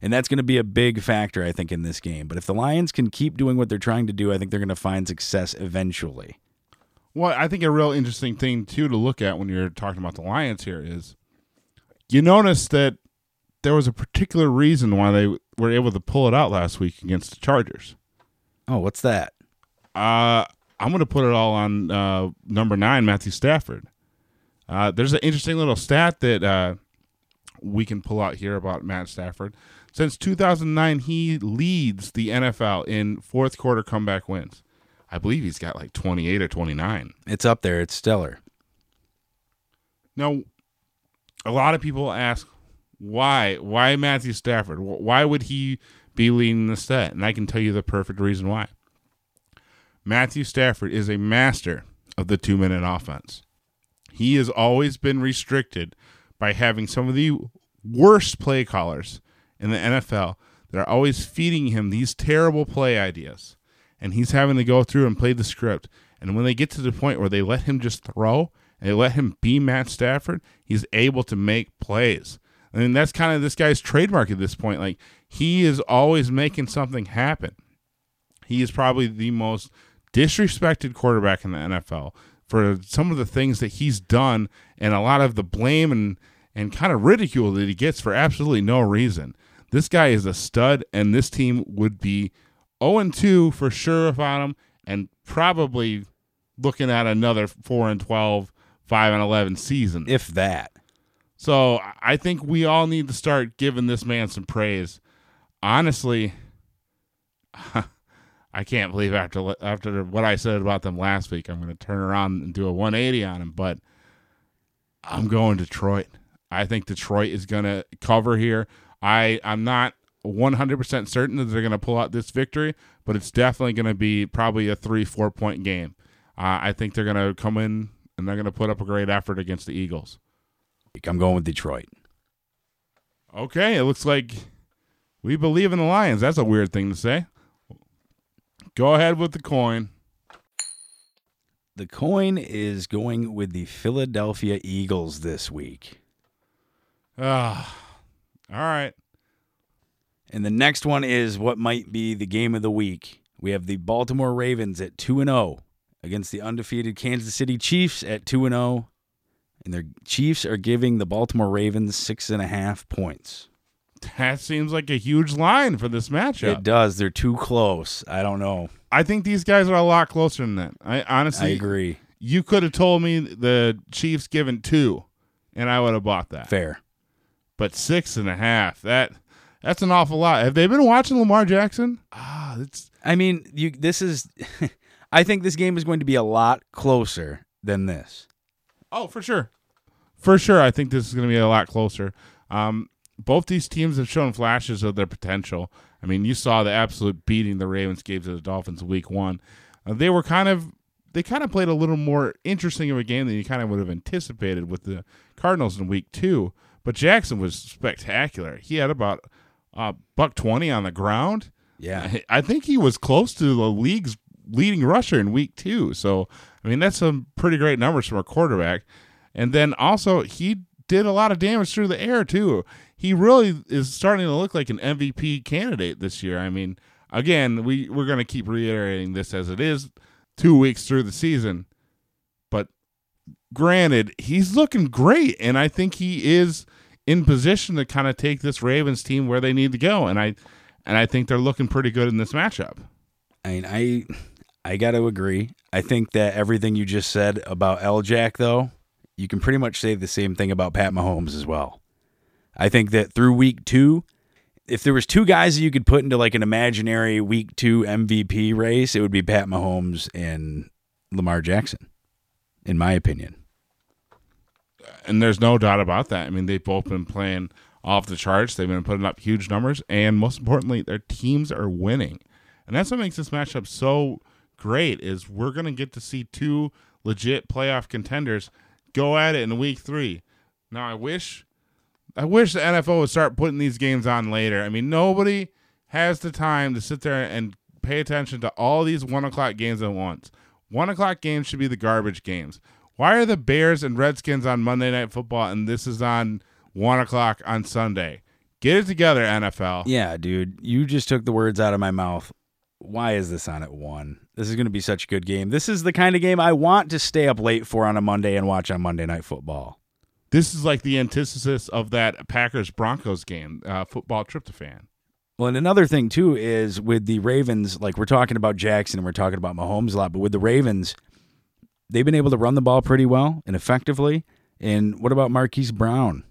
And that's going to be a big factor, I think, in this game. But if the Lions can keep doing what they're trying to do, I think they're going to find success eventually.
Well, I think a real interesting thing too to look at when you're talking about the Lions here is you notice that there was a particular reason why they were able to pull it out last week against the Chargers.
Oh, what's that?
Uh, I'm going to put it all on uh, number nine, Matthew Stafford. Uh, there's an interesting little stat that uh, we can pull out here about Matt Stafford. Since 2009, he leads the NFL in fourth quarter comeback wins. I believe he's got like 28 or 29.
It's up there. It's stellar.
Now, a lot of people ask why why Matthew Stafford? Why would he be leading the set. And I can tell you the perfect reason why. Matthew Stafford is a master of the two minute offense. He has always been restricted by having some of the worst play callers in the NFL that are always feeding him these terrible play ideas. And he's having to go through and play the script. And when they get to the point where they let him just throw they let him be Matt Stafford, he's able to make plays. I mean, that's kind of this guy's trademark at this point. Like, he is always making something happen. He is probably the most disrespected quarterback in the NFL for some of the things that he's done and a lot of the blame and, and kind of ridicule that he gets for absolutely no reason. This guy is a stud, and this team would be 0 2 for sure without him, and probably looking at another 4 and 12, 5 and 11 season.
If that.
So I think we all need to start giving this man some praise. Honestly, I can't believe after after what I said about them last week, I'm going to turn around and do a 180 on him. But I'm going Detroit. I think Detroit is going to cover here. I I'm not 100% certain that they're going to pull out this victory, but it's definitely going to be probably a three four point game. Uh, I think they're going to come in and they're going to put up a great effort against the Eagles.
I'm going with Detroit.
Okay, it looks like we believe in the Lions. That's a weird thing to say. Go ahead with the coin.
The coin is going with the Philadelphia Eagles this week.
Ah, all right.
And the next one is what might be the game of the week. We have the Baltimore Ravens at 2 and 0 against the undefeated Kansas City Chiefs at 2 and 0. And their Chiefs are giving the Baltimore Ravens six and a half points.
That seems like a huge line for this matchup.
It does. They're too close. I don't know.
I think these guys are a lot closer than that. I honestly
I agree.
You could have told me the Chiefs given two, and I would have bought that.
Fair.
But six and a half, that that's an awful lot. Have they been watching Lamar Jackson? Ah, it's
I mean, you this is I think this game is going to be a lot closer than this.
Oh, for sure. For sure, I think this is going to be a lot closer. Um, both these teams have shown flashes of their potential. I mean, you saw the absolute beating the Ravens gave to the Dolphins week one. Uh, they were kind of they kind of played a little more interesting of a game than you kind of would have anticipated with the Cardinals in week two. But Jackson was spectacular. He had about uh, buck twenty on the ground.
Yeah,
I think he was close to the league's leading rusher in week two. So I mean, that's some pretty great numbers from a quarterback. And then also he did a lot of damage through the air too. He really is starting to look like an MVP candidate this year. I mean, again, we we're going to keep reiterating this as it is 2 weeks through the season. But granted, he's looking great and I think he is in position to kind of take this Ravens team where they need to go and I and I think they're looking pretty good in this matchup.
I mean, I I got to agree. I think that everything you just said about L Jack though you can pretty much say the same thing about Pat Mahomes as well. I think that through week two, if there was two guys that you could put into like an imaginary week two MVP race, it would be Pat Mahomes and Lamar Jackson, in my opinion.
And there's no doubt about that. I mean, they've both been playing off the charts. They've been putting up huge numbers, and most importantly, their teams are winning. And that's what makes this matchup so great. Is we're gonna get to see two legit playoff contenders go at it in week three. Now I wish I wish the NFL would start putting these games on later. I mean, nobody has the time to sit there and pay attention to all these one o'clock games at once. One o'clock games should be the garbage games. Why are the Bears and Redskins on Monday Night Football and this is on one o'clock on Sunday? Get it together, NFL.
Yeah, dude. You just took the words out of my mouth. Why is this on at one? This is going to be such a good game. This is the kind of game I want to stay up late for on a Monday and watch on Monday Night Football.
This is like the antithesis of that Packers Broncos game, uh, football tryptophan.
Well, and another thing too is with the Ravens, like we're talking about Jackson and we're talking about Mahomes a lot, but with the Ravens, they've been able to run the ball pretty well and effectively. And what about Marquise Brown?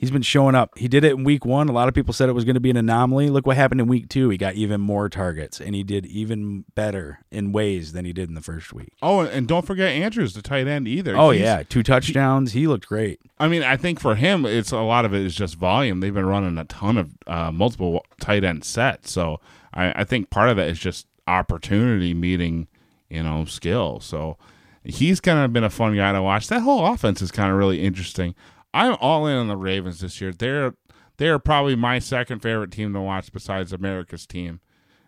He's been showing up. He did it in week one. A lot of people said it was going to be an anomaly. Look what happened in week two. He got even more targets, and he did even better in ways than he did in the first week.
Oh, and don't forget Andrews, the tight end either.
Oh
He's-
yeah, two touchdowns. He looked great.
I mean, I think for him, it's a lot of it is just volume. They've been running a ton of uh, multiple tight end sets, so I, I think part of that is just opportunity meeting, you know, skill. So he's kind of been a fun guy to watch. That whole offense is kind of really interesting. I'm all in on the Ravens this year. They're they're probably my second favorite team to watch besides America's team.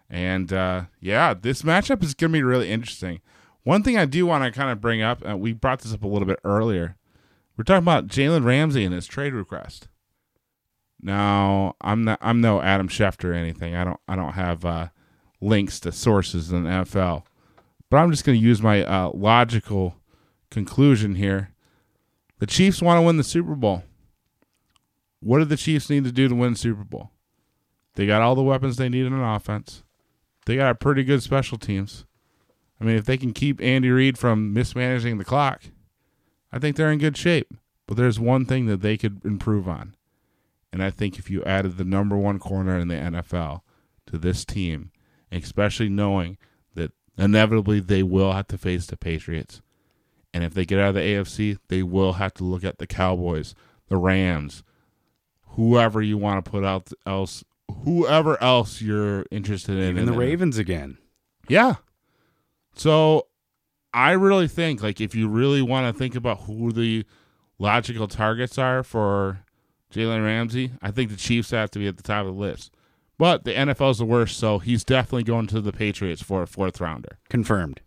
And uh, yeah, this matchup is going to be really interesting. One thing I do want to kind of bring up, and we brought this up a little bit earlier. We're talking about Jalen Ramsey and his trade request. Now, I'm not I'm no Adam Schefter or anything. I don't I don't have uh, links to sources in the NFL. But I'm just going to use my uh, logical conclusion here. The Chiefs want to win the Super Bowl. What do the Chiefs need to do to win Super Bowl? They got all the weapons they need in an offense. They got a pretty good special teams. I mean, if they can keep Andy Reid from mismanaging the clock, I think they're in good shape. But there's one thing that they could improve on. And I think if you added the number one corner in the NFL to this team, especially knowing that inevitably they will have to face the Patriots, and if they get out of the AFC, they will have to look at the Cowboys, the Rams, whoever you want to put out else, whoever else you're interested in.
And
in
the Ravens again.
yeah. So I really think like if you really want to think about who the logical targets are for Jalen Ramsey, I think the Chiefs have to be at the top of the list. But the NFL's the worst, so he's definitely going to the Patriots for a fourth rounder.
Confirmed.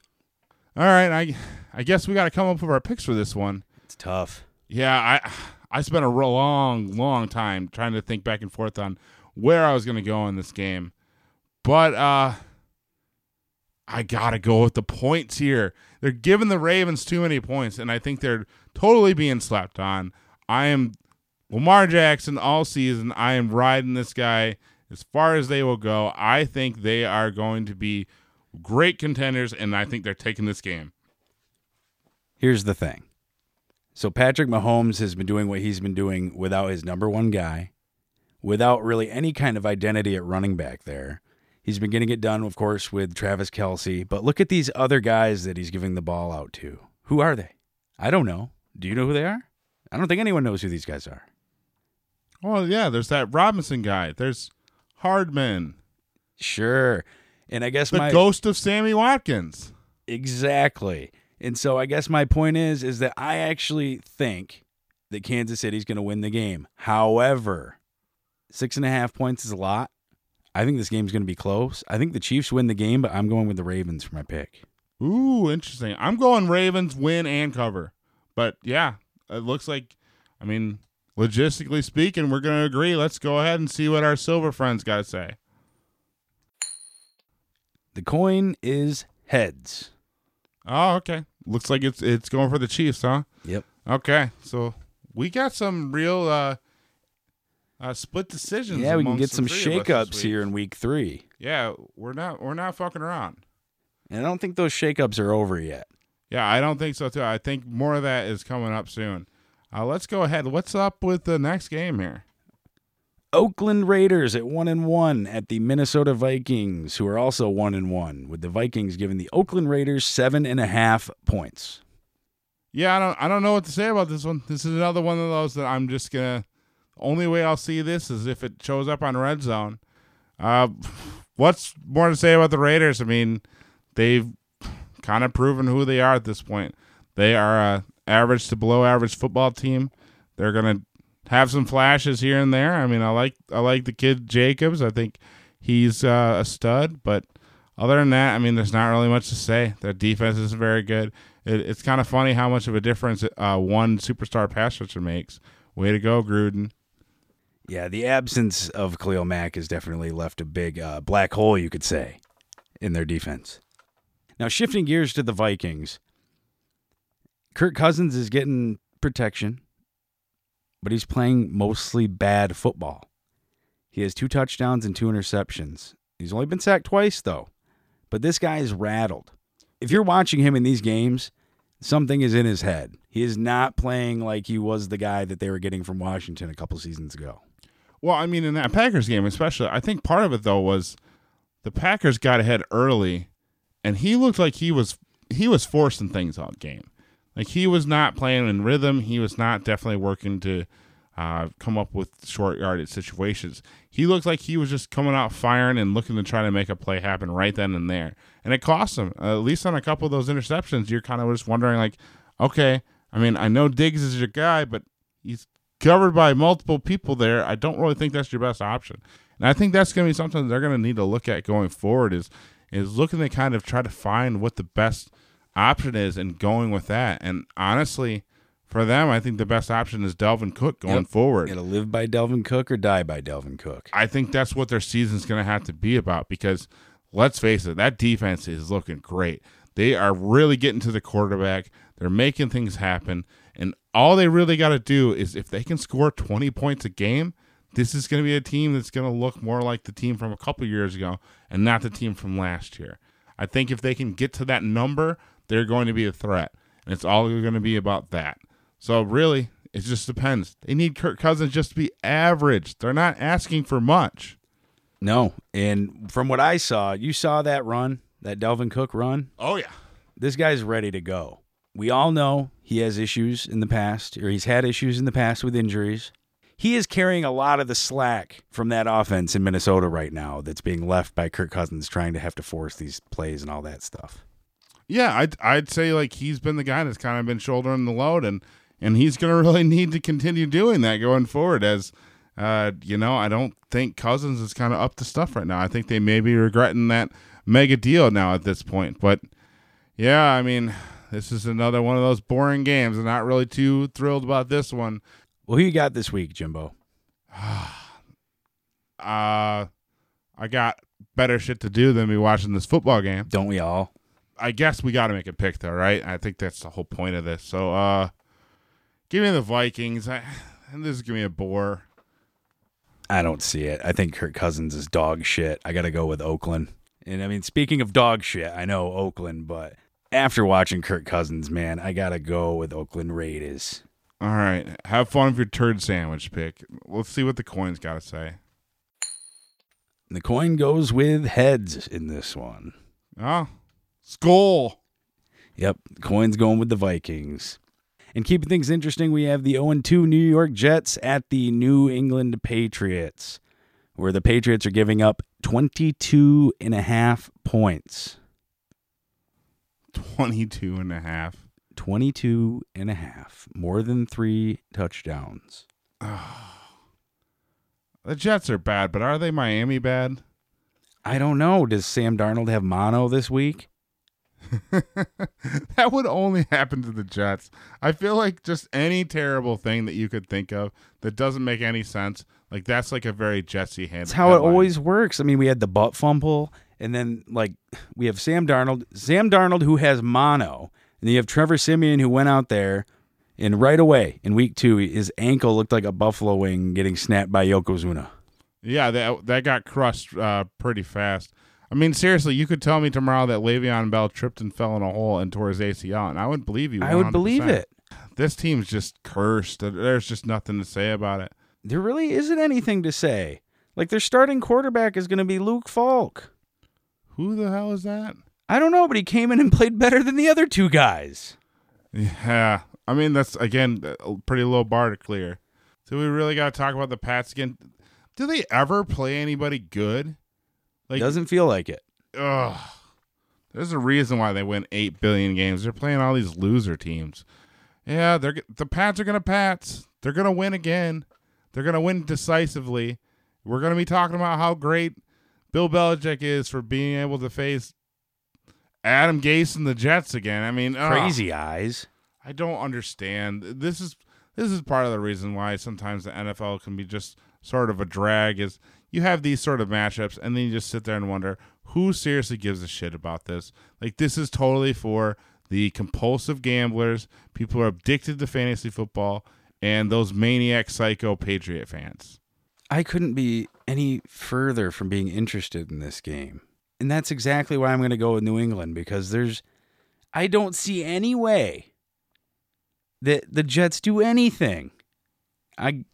All right, I I guess we got to come up with our picks for this one.
It's tough.
Yeah, I I spent a long, long time trying to think back and forth on where I was going to go in this game, but uh, I gotta go with the points here. They're giving the Ravens too many points, and I think they're totally being slapped on. I am Lamar Jackson all season. I am riding this guy as far as they will go. I think they are going to be great contenders, and I think they're taking this game.
Here's the thing. So Patrick Mahomes has been doing what he's been doing without his number one guy, without really any kind of identity at running back there. He's been getting it done, of course, with Travis Kelce. But look at these other guys that he's giving the ball out to. Who are they? I don't know. Do you know who they are? I don't think anyone knows who these guys are.
Well, yeah, there's that Robinson guy. There's Hardman,
Sure. And I guess
the
my
ghost of Sammy Watkins.
Exactly. And so I guess my point is is that I actually think that Kansas City's going to win the game. However, six and a half points is a lot. I think this game's going to be close. I think the Chiefs win the game, but I'm going with the Ravens for my pick.
Ooh, interesting. I'm going Ravens win and cover. But yeah, it looks like, I mean, logistically speaking, we're going to agree. Let's go ahead and see what our silver friends got to say.
The coin is heads.
Oh, okay. Looks like it's it's going for the Chiefs, huh?
Yep.
Okay, so we got some real uh, uh split decisions.
Yeah, we can get some shakeups here in week three.
Yeah, we're not we're not fucking around.
And I don't think those shakeups are over yet.
Yeah, I don't think so too. I think more of that is coming up soon. Uh, let's go ahead. What's up with the next game here?
Oakland Raiders at one and one at the Minnesota Vikings, who are also one and one, with the Vikings giving the Oakland Raiders seven and a half points.
Yeah, I don't I don't know what to say about this one. This is another one of those that I'm just gonna. Only way I'll see this is if it shows up on Red Zone. Uh, what's more to say about the Raiders? I mean, they've kind of proven who they are at this point. They are a average to below average football team. They're gonna have some flashes here and there. I mean, I like I like the kid Jacobs. I think he's uh, a stud, but other than that, I mean, there's not really much to say. Their defense is very good. It, it's kind of funny how much of a difference uh, one superstar pass rusher makes. Way to go, Gruden.
Yeah, the absence of Khalil Mack has definitely left a big uh, black hole, you could say, in their defense. Now, shifting gears to the Vikings, Kirk Cousins is getting protection, but he's playing mostly bad football. He has two touchdowns and two interceptions. He's only been sacked twice, though, but this guy is rattled. If you're watching him in these games, Something is in his head. He is not playing like he was the guy that they were getting from Washington a couple seasons ago.
Well, I mean, in that Packers game, especially, I think part of it though was the Packers got ahead early, and he looked like he was he was forcing things all game. Like he was not playing in rhythm. He was not definitely working to uh, come up with short yardage situations. He looked like he was just coming out firing and looking to try to make a play happen right then and there, and it cost him. Uh, at least on a couple of those interceptions, you're kind of just wondering, like, okay, I mean, I know Diggs is your guy, but he's covered by multiple people there. I don't really think that's your best option. And I think that's going to be something they're going to need to look at going forward is is looking to kind of try to find what the best option is and going with that. And honestly, for them, I think the best option is Dalvin Cook going
Yep.
forward.
It'll live by Dalvin Cook or die by Dalvin Cook.
I think that's what their season's going to have to be about because let's face it, that defense is looking great. They are really getting to the quarterback. They're making things happen. And all they really got to do is if they can score 20 points a game, this is going to be a team that's going to look more like the team from a couple years ago and not the team from last year. I think if they can get to that number, they're going to be a threat. And it's all going to be about that. So really, it just depends. They need Kirk Cousins just to be average. They're not asking for much.
No, and from what I saw, you saw that run, that Dalvin Cook run.
Oh yeah.
This guy's ready to go. We all know he has issues in the past, or he's had issues in the past with injuries. He is carrying a lot of the slack from that offense in Minnesota right now that's being left by Kirk Cousins trying to have to force these plays and all that stuff.
Yeah, I'd I'd say like he's been the guy that's kind of been shouldering the load and and he's going to really need to continue doing that going forward as uh you know, I don't think Cousins is kind of up to stuff right now. I think they may be regretting that mega deal now at this point. But yeah, I mean, this is another one of those boring games. I'm not really too thrilled about this one.
Well, who you got this week, Jimbo?
Uh I got better shit to do than be watching this football game.
Don't we all?
I guess we got to make a pick though, right? I think that's the whole point of this. So, uh, give me the Vikings. I, and this is gonna be a bore.
I don't see it. I think Kirk Cousins is dog shit. I got to go with Oakland. And I mean, speaking of dog shit, I know Oakland, but after watching Kirk Cousins, man, I got to go with Oakland Raiders.
All right, have fun with your turd sandwich pick. Let's see what the coins got to say.
The coin goes with heads in this one.
Oh, skull.
Yep, coin's going with the Vikings. And keeping things interesting, we have the 0 2 New York Jets at the New England Patriots, where the Patriots are giving up 22 and a half points.
22 and a half.
22 and a half, more than three touchdowns.
The Jets are bad, but are they Miami bad?
I don't know. Does Sam Darnold have mono this week?
that would only happen to the Jets. I feel like just any terrible thing that you could think of that doesn't make any sense, like that's like a very Jetsy hand.
That's how it always works. I mean, we had the butt fumble, and then like we have Sam Darnold, Sam Darnold who has mono, and then you have Trevor Siemian who went out there, and right away in week two, his ankle looked like a buffalo wing getting snapped by Yokozuna.
Yeah, that that got crushed uh, pretty fast. I mean, seriously, you could tell me tomorrow that Le'Veon Bell tripped and fell in a hole and tore his ACL, and I would believe you.
I would believe it.
This team's just cursed. There's just nothing to say about it.
There really isn't anything to say. Like their starting quarterback is going to be Luke Falk.
Who the hell is that?
I don't know, but he came in and played better than the other two guys.
Yeah, I mean that's again a pretty low bar to clear. So we really got to talk about the Pats again. Do they ever play anybody good? Like,
Doesn't feel like it.
ugh. There's a reason why they win eight billion games. They're playing all these loser teams. Yeah, they're the Pats are gonna Pats. They're gonna win again. They're gonna win decisively. We're gonna be talking about how great Bill Belichick is for being able to face Adam Gase and the Jets again. I mean, ugh.
Crazy eyes.
I don't understand. This is this is part of the reason why sometimes the NFL can be just sort of a drag is you have these sort of matchups and then you just sit there and wonder who seriously gives a shit about this. Like this is totally for the compulsive gamblers, people who are addicted to fantasy football, and those maniac psycho Patriot fans.
I couldn't be any further from being interested in this game. And that's exactly why I'm going to go with New England because there's I don't see any way that the Jets do anything. I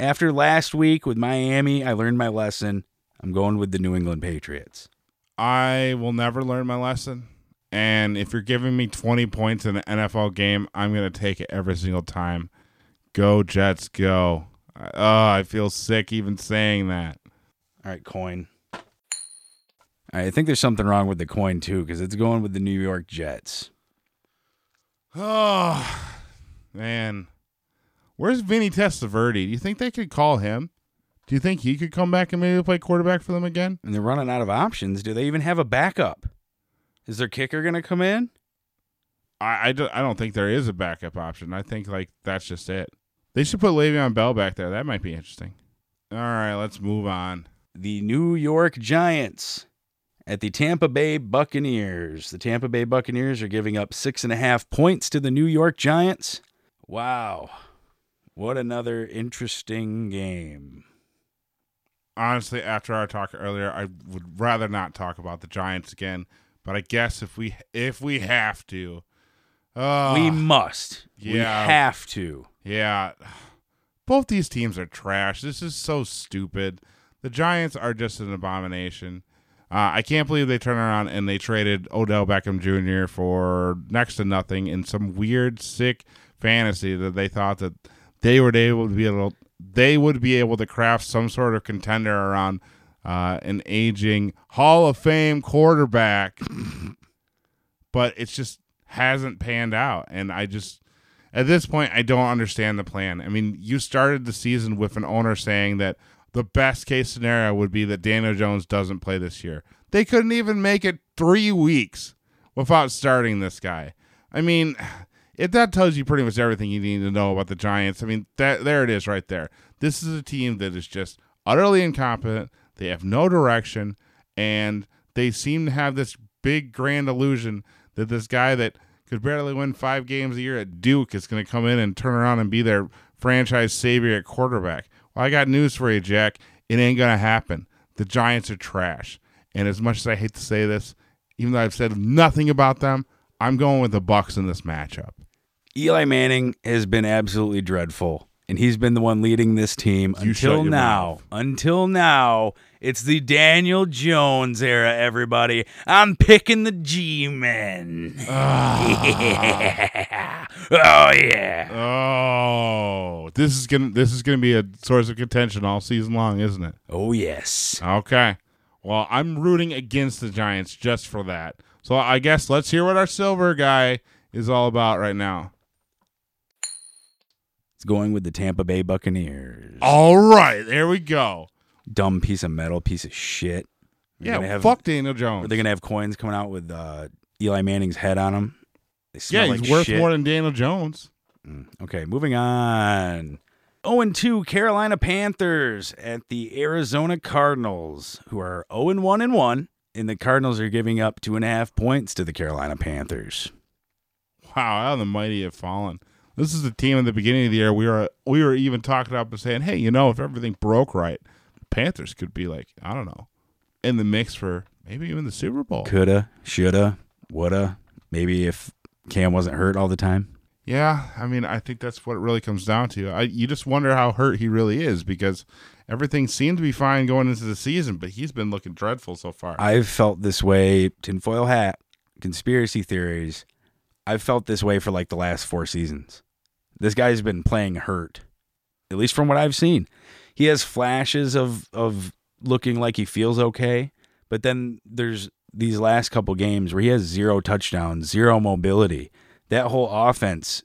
after last week with Miami, I learned my lesson. I'm going with the New England Patriots.
I will never learn my lesson. And if you're giving me 20 points in an NFL game, I'm going to take it every single time. Go, Jets, go. Uh, oh, I feel sick even saying that.
All right, coin. Right, I think there's something wrong with the coin too because it's going with the New York Jets.
Oh, man. Where's Vinny Testaverde? Do you think they could call him? Do you think he could come back and maybe play quarterback for them again?
And they're running out of options. Do they even have a backup? Is their kicker going to come in?
I, I, do, I don't think there is a backup option. I think like that's just it. They should put Le'Veon Bell back there. That might be interesting. All right, let's move on.
The New York Giants at the Tampa Bay Buccaneers. The Tampa Bay Buccaneers are giving up six and a half points to the New York Giants. Wow. What another interesting game.
Honestly, after our talk earlier, I would rather not talk about the Giants again. But I guess if we if we have to, uh,
we must. We have to.
yeah, both these teams are trash. This is so stupid. The Giants are just an abomination. Uh, I can't believe they turned around and they traded Odell Beckham Jr. for next to nothing in some weird, sick fantasy that they thought that they would able to be able they would be able to craft some sort of contender around uh, an aging Hall of Fame quarterback, but it's just hasn't panned out. And I just at this point I don't understand the plan. I mean, you started the season with an owner saying that the best case scenario would be that Daniel Jones doesn't play this year. They couldn't even make it three weeks without starting this guy. I mean, if that tells you pretty much everything you need to know about the Giants, I mean, that there it is right there. This is a team that is just utterly incompetent. They have no direction, and they seem to have this big grand illusion that this guy that could barely win five games a year at Duke is going to come in and turn around and be their franchise savior at quarterback. Well, I got news for you, Jack. It ain't going to happen. The Giants are trash. And as much as I hate to say this, even though I've said nothing about them, I'm going with the Bucs in this matchup.
Eli Manning has been absolutely dreadful, and he's been the one leading this team
You shut
until
your
now.
mouth.
Until now, it's the Daniel Jones era. Everybody, I'm picking the G-men. Ah. oh yeah.
Oh, this is gonna this is gonna be a source of contention all season long, isn't it?
Oh yes.
Okay. Well, I'm rooting against the Giants just for that. So I guess let's hear what our silver guy is all about right now.
It's going with the Tampa Bay Buccaneers.
All right, there we go.
Dumb piece of metal, piece of shit. They're
Yeah,
gonna have,
fuck Daniel Jones.
Are they gonna have coins coming out with uh, Eli Manning's head on them? They
yeah,
smell
he's
like
worth
shit.
more than Daniel Jones.
Okay, moving on. 0 2 Carolina Panthers at the Arizona Cardinals, who are 0 1 and 1, and the Cardinals are giving up two and a half points to the Carolina Panthers.
Wow, how the mighty have fallen. This is the team in the beginning of the year we were we were even talking up and saying, hey, you know, if everything broke right, Panthers could be like I don't know, in the mix for maybe even the Super Bowl.
Coulda, shoulda, woulda. Maybe if Cam wasn't hurt all the time.
Yeah, I mean, I think that's what it really comes down to. I you just wonder how hurt he really is because everything seemed to be fine going into the season, but he's been looking dreadful so far.
I've felt this way, tinfoil hat, conspiracy theories. I've felt this way for like the last four seasons. This guy's been playing hurt, at least from what I've seen. He has flashes of of looking like he feels okay, but then there's these last couple games where he has zero touchdowns, zero mobility. That whole offense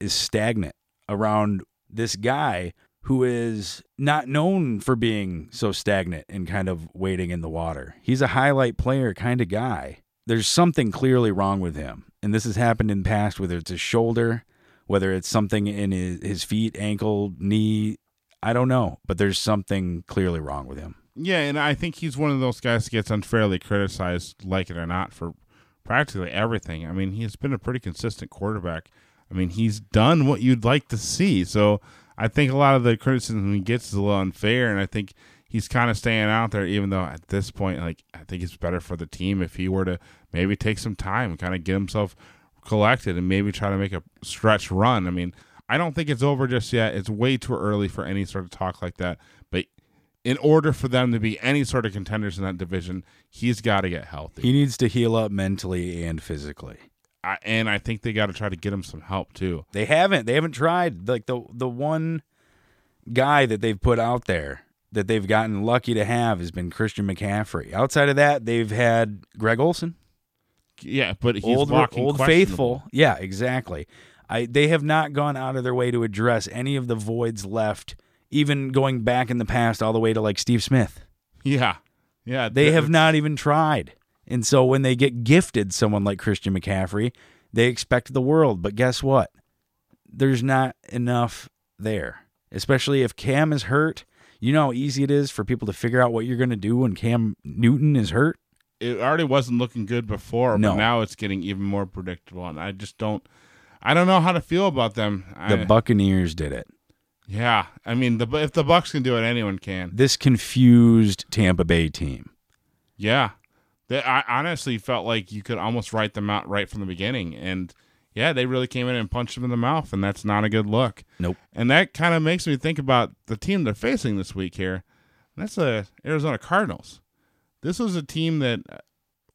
is stagnant around this guy who is not known for being so stagnant and kind of waiting in the water. He's a highlight player kind of guy. There's something clearly wrong with him. And this has happened in the past, whether it's his shoulder, whether it's something in his, his feet, ankle, knee. I don't know, but there's something clearly wrong with him.
yeah, and I think he's one of those guys that gets unfairly criticized, like it or not, for practically everything. I mean, he's been a pretty consistent quarterback. I mean, he's done what you'd like to see. So I think a lot of the criticism he gets is a little unfair, and I think he's kind of staying out there. Even though at this point, like I think it's better for the team if he were to maybe take some time and kind of get himself collected and maybe try to make a stretch run. I mean, I don't think it's over just yet. It's way too early for any sort of talk like that. But in order for them to be any sort of contenders in that division, he's got to get healthy.
He needs to heal up mentally and physically.
I, and I think they got to try to get him some help too.
They haven't. They haven't tried. Like the the one guy that they've put out there that they've gotten lucky to have has been Christian McCaffrey. Outside of that, they've had Greg Olsen,
Yeah, but he's
old old faithful. Yeah, exactly. I they have not gone out of their way to address any of the voids left, even going back in the past all the way to like Steve Smith.
Yeah, yeah.
They have not even tried. And so when they get gifted someone like Christian McCaffrey, they expect the world. But guess what? There's not enough there. Especially if Cam is hurt. You know how easy it is for people to figure out what you're going to do when Cam Newton is hurt?
It already wasn't looking good before,
No.
but now it's getting even more predictable. And I just don't. I don't know how to feel about them.
The
I,
Buccaneers did it.
yeah, I mean, the if the Bucs can do it, anyone can.
This confused Tampa Bay team.
Yeah, they, I honestly felt like you could almost write them out right from the beginning, and yeah, they really came in and punched them in the mouth, and that's not a good look.
Nope.
And that kind of makes me think about the team they're facing this week here. That's the Arizona Cardinals. This was a team that uh,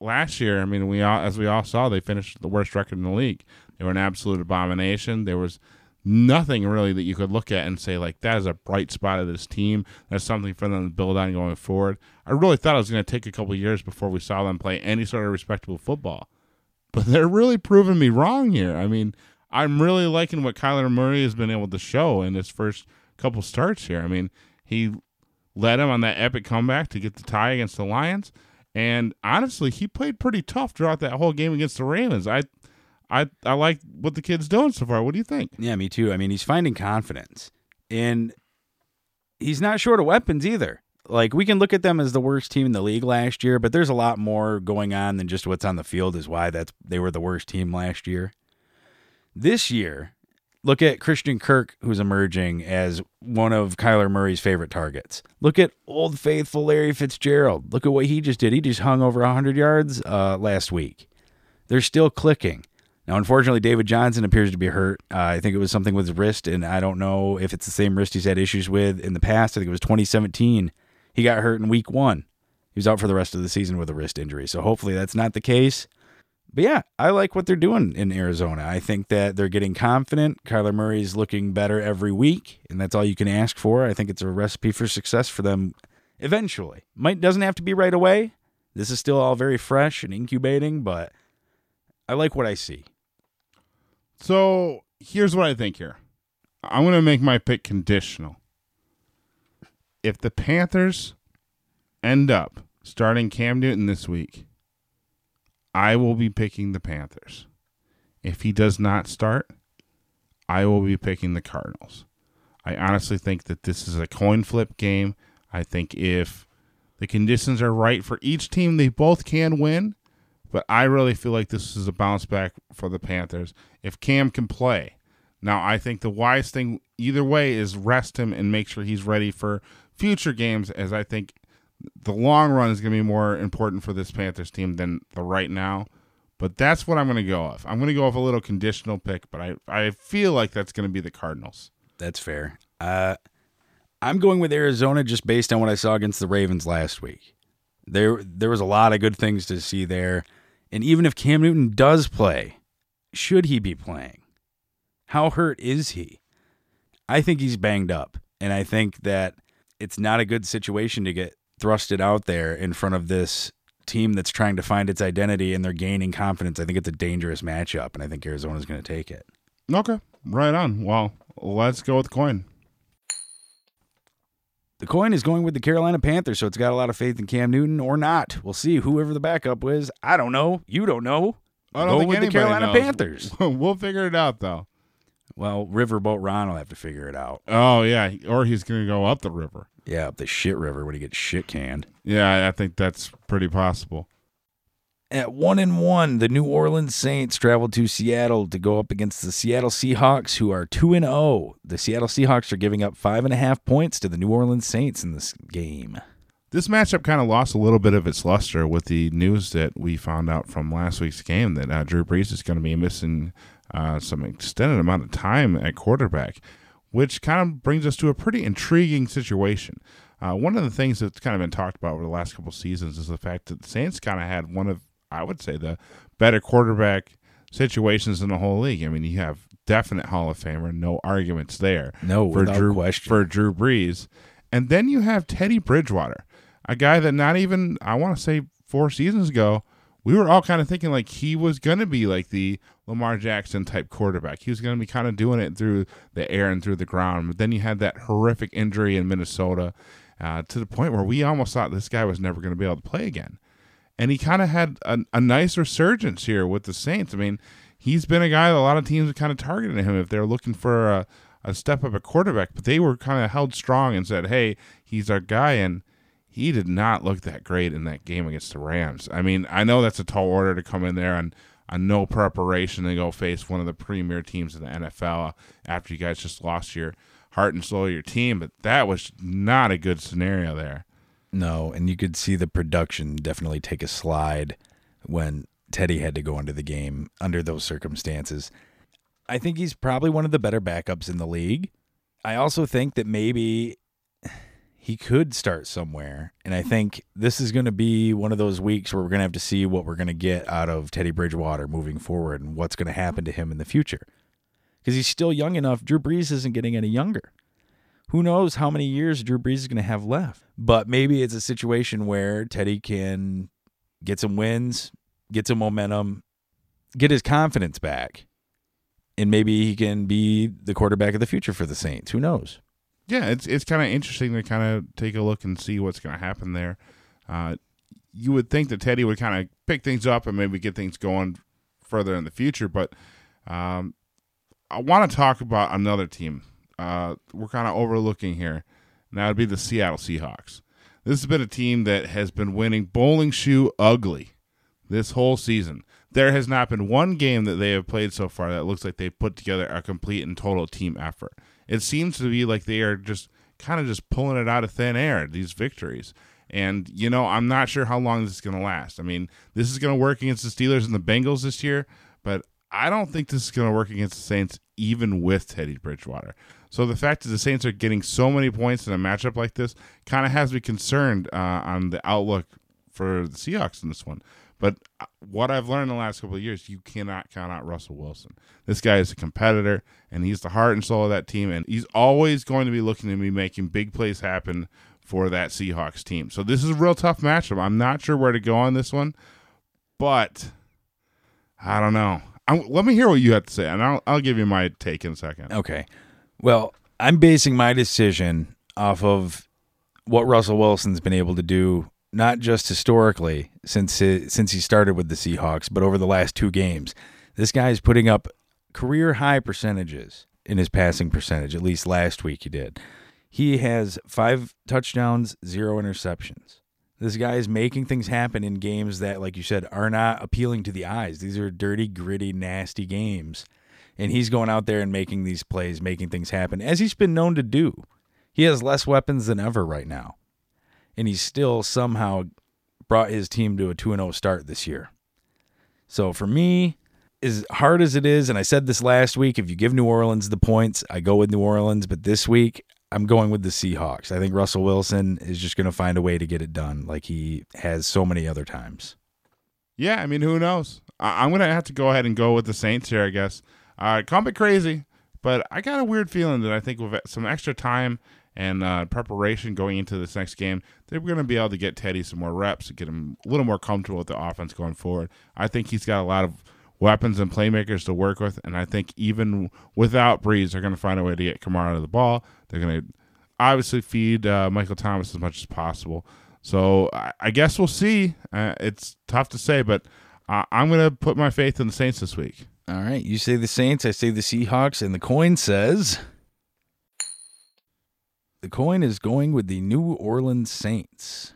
last year, I mean, we all, as we all saw, they finished the worst record in the league. They were an absolute abomination. There was nothing really that you could look at and say like that is a bright spot of this team. That's something for them to build on going forward. I really thought it was going to take a couple years before we saw them play any sort of respectable football, but they're really proving me wrong here. I mean, I'm really liking what Kyler Murray has been able to show in his first couple starts here. I mean, he led him on that epic comeback to get the tie against the Lions. And honestly, he played pretty tough throughout that whole game against the Ravens. I, I, I like what the kid's doing so far. What do you think?
Yeah, me too. I mean, he's finding confidence. And he's not short of weapons either. Like we can look at them as the worst team in the league last year, but there's a lot more going on than just what's on the field is why that's they were the worst team last year. This year, look at Christian Kirk who's emerging as one of Kyler Murray's favorite targets. Look at old faithful Larry Fitzgerald. Look at what he just did. He just hung over 100 yards uh, last week. They're still clicking. Now, unfortunately, David Johnson appears to be hurt. Uh, I think it was something with his wrist, and I don't know if it's the same wrist he's had issues with in the past. I think it was 2017. He got hurt in week one. He was out for the rest of the season with a wrist injury. So hopefully that's not the case. But yeah, I like what they're doing in Arizona. I think that they're getting confident. Kyler Murray's looking better every week, and that's all you can ask for. I think it's a recipe for success for them eventually. Might doesn't have to be right away. This is still all very fresh and incubating, but I like what I see.
So here's what I think here. I'm to make my pick conditional. If the Panthers end up starting Cam Newton this week, I will be picking the Panthers. If he does not start, I will be picking the Cardinals. I honestly think that this is a coin flip game. I think if the conditions are right for each team, they both can win. But I really feel like this is a bounce back for the Panthers if Cam can play. Now, I think the wise thing either way is rest him and make sure he's ready for future games, as I think the long run is going to be more important for this Panthers team than the right now. But that's what I'm going to go off. I'm going to go off a little conditional pick, but I, I feel like that's going to be the Cardinals.
That's fair. Uh, I'm going with Arizona just based on what I saw against the Ravens last week. There, there was a lot of good things to see there, and even if Cam Newton does play, should he be playing? How hurt is he? I think he's banged up, and I think that it's not a good situation to get thrusted out there in front of this team that's trying to find its identity and they're gaining confidence. I think it's a dangerous matchup, and I think Arizona's going to take it.
Okay, right on. Well, let's go with the coin.
The coin is going with the Carolina Panthers, so it's got a lot of faith in Cam Newton or not. We'll see. Whoever the backup is, I don't know. You don't know.
I don't
Go
think
with the Carolina
knows.
Panthers.
we'll figure it out, though.
Well, Riverboat Ron will have to figure it out.
Oh yeah, or he's going to go up the river.
Yeah, up the shit river when he gets shit canned.
Yeah, I think that's pretty possible.
At one and one, the New Orleans Saints traveled to Seattle to go up against the Seattle Seahawks, who are two and zero. The Seattle Seahawks are giving up five and a half points to the New Orleans Saints in this game.
This matchup kind of lost a little bit of its luster with the news that we found out from last week's game that uh, Drew Brees is going to be missing uh, some extended amount of time at quarterback, which kind of brings us to a pretty intriguing situation. Uh, one of the things that's kind of been talked about over the last couple seasons is the fact that the Saints kind of had one of, I would say, the better quarterback situations in the whole league. I mean, you have definite Hall of Famer, no arguments there.
No,
for
without
Drew
question.
for Drew Brees, and then you have Teddy Bridgewater, a guy that not even I want to say four seasons ago we were all kind of thinking like he was going to be like the Lamar Jackson type quarterback. He was going to be kind of doing it through the air and through the ground. But then you had that horrific injury in Minnesota uh, to the point where we almost thought this guy was never going to be able to play again. And he kind of had a, a nice resurgence here with the Saints. I mean, he's been a guy that a lot of teams have kind of targeted him if they're looking for a, a step up at quarterback. But they were kind of held strong and said, hey, he's our guy. And he did not look that great in that game against the Rams. I mean, I know that's a tall order to come in there on, on no preparation and go face one of the premier teams in the NFL after you guys just lost your heart and soul of your team, but that was not a good scenario there.
No, and you could see the production definitely take a slide when Teddy had to go into the game under those circumstances. I think he's probably one of the better backups in the league. I also think that maybe he could start somewhere. And I think this is going to be one of those weeks where we're going to have to see what we're going to get out of Teddy Bridgewater moving forward and what's going to happen to him in the future. Because he's still young enough. Drew Brees isn't getting any younger. Who knows how many years Drew Brees is going to have left? But maybe it's a situation where Teddy can get some wins, get some momentum, get his confidence back, and maybe he can be the quarterback of the future for the Saints. Who knows?
Yeah, it's it's kind of interesting to kind of take a look and see what's going to happen there. Uh, you would think that Teddy would kind of pick things up and maybe get things going further in the future, but um, I want to talk about another team. Uh, we're kind of overlooking here, that would be the Seattle Seahawks. This has been a team that has been winning bowling shoe ugly this whole season. There has not been one game that they have played so far that looks like they put together a complete and total team effort. It seems to be like they are just kind of just pulling it out of thin air, these victories. And, you know, I'm not sure how long this is going to last. I mean, this is going to work against the Steelers and the Bengals this year, but I don't think this is going to work against the Saints, even with Teddy Bridgewater. So the fact that the Saints are getting so many points in a matchup like this kind of has me concerned uh, on the outlook for the Seahawks in this one. But uh, what I've learned in the last couple of years, you cannot count out Russell Wilson. This guy is a competitor, and he's the heart and soul of that team, and he's always going to be looking to be making big plays happen for that Seahawks team. So this is a real tough matchup. I'm not sure where to go on this one, but I don't know. I'm, let me hear what you have to say, and I'll, I'll give you my take in a second.
Okay. Well, I'm basing my decision off of what Russell Wilson's been able to do, not just historically since since he started with the Seahawks, but over the last two games. This guy is putting up career high percentages in his passing percentage. At least last week he did. He has five touchdowns, zero interceptions. This guy is making things happen in games that, like you said, are not appealing to the eyes. These are dirty, gritty, nasty games. And he's going out there and making these plays, making things happen, as he's been known to do. He has less weapons than ever right now. And he's still somehow brought his team to a 2 0 start this year. So for me, as hard as it is, and I said this last week, if you give New Orleans the points, I go with New Orleans. But this week, I'm going with the Seahawks. I think Russell Wilson is just going to find a way to get it done like he has so many other times.
Yeah, I mean, who knows? I- am going to have to go ahead and go with the Saints here, I guess. Uh, call me crazy, but I got a weird feeling that I think with some extra time and uh, preparation going into this next game, they're going to be able to get Teddy some more reps, get him a little more comfortable with the offense going forward. I think he's got a lot of weapons and playmakers to work with, and I think even without Brees, they're going to find a way to get Kamara out of the ball. They're going to obviously feed uh, Michael Thomas as much as possible. So I, I guess we'll see. Uh, it's tough to say, but I'm going to put my faith in the Saints this week.
All right. You say the Saints, I say the Seahawks, and the coin says the coin is going with the New Orleans Saints.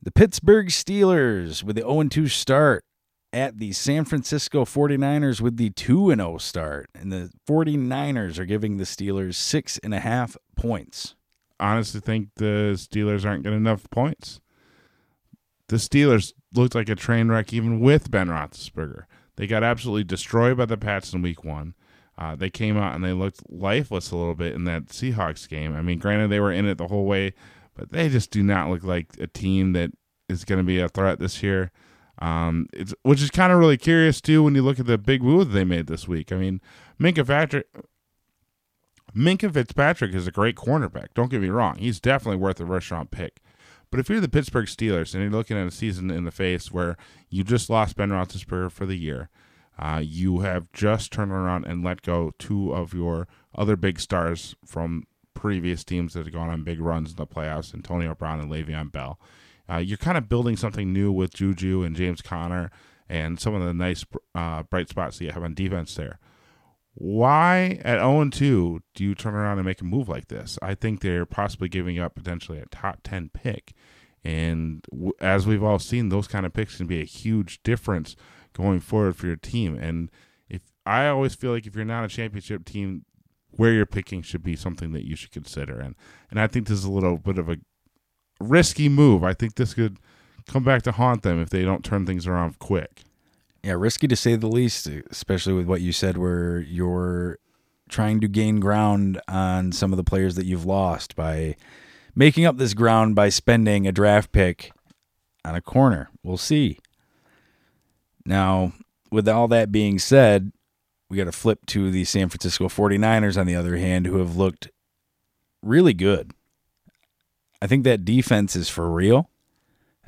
The Pittsburgh Steelers with the 0 2 start at the San Francisco 49ers with the 2 0 start. And the 49ers are giving the Steelers six and a half points.
honestly think the Steelers aren't getting enough points. The Steelers looked like a train wreck even with Ben Roethlisberger. They got absolutely destroyed by the Pats in Week One. Uh, they came out and they looked lifeless a little bit in that Seahawks game. I mean, granted they were in it the whole way, but they just do not look like a team that is going to be a threat this year. Um, it's which is kind of really curious too when you look at the big move they made this week. I mean, Minka Patrick, Minkah Fitzpatrick is a great cornerback. Don't get me wrong; he's definitely worth a restaurant pick. But if you're the Pittsburgh Steelers and you're looking at a season in the face where you just lost Ben Roethlisberger for the year, uh, you have just turned around and let go two of your other big stars from previous teams that have gone on big runs in the playoffs, Antonio Brown and Le'Veon Bell. Uh, you're kind of building something new with Juju and James Conner and some of the nice uh, bright spots that you have on defense there. Why at 0 2 do you turn around and make a move like this? I think they're possibly giving up potentially a top 10 pick. And w- as we've all seen, those kind of picks can be a huge difference going forward for your team. And if I always feel like if you're not a championship team, where you're picking should be something that you should consider. And and I think this is a little bit of a risky move. I think this could come back to haunt them if they don't turn things around quick.
Yeah, risky to say the least, especially with what you said, where you're trying to gain ground on some of the players that you've lost by making up this ground by spending a draft pick on a corner. We'll see. Now, with all that being said, we got to flip to the San Francisco 49ers, on the other hand, who have looked really good. I think that defense is for real.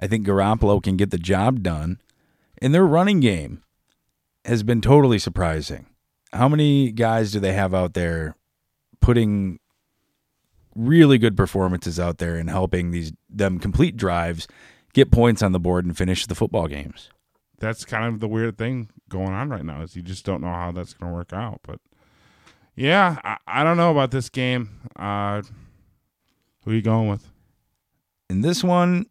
I think Garoppolo can get the job done. And their running game has been totally surprising. How many guys do they have out there putting really good performances out there and helping these them complete drives, get points on the board and finish the football games?
That's kind of the weird thing going on right now is you just don't know how that's going to work out. But yeah, I, I don't know about this game. Uh, who are you going with?
In this one,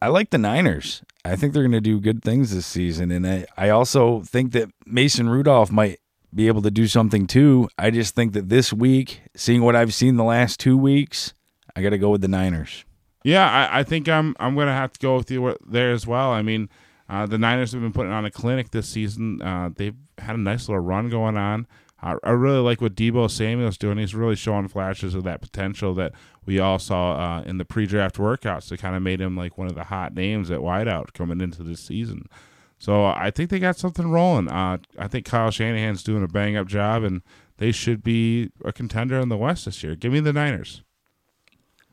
I like the Niners. I think they're going to do good things this season. And I, I also think that Mason Rudolph might be able to do something too. I just think that this week, seeing what I've seen the last two weeks, I got to go with the Niners.
Yeah, I, I think I'm I'm going to have to go with you there as well. I mean, uh, the Niners have been putting on a clinic this season. Uh, they've had a nice little run going on. I, I really like what Deebo Samuel's doing. He's really showing flashes of that potential that we all saw uh, in the pre-draft workouts. That kind of made him like one of the hot names at wideout coming into this season. So I think they got something rolling. Uh, I think Kyle Shanahan's doing a bang up job, and they should be a contender in the West this year. Give me the Niners.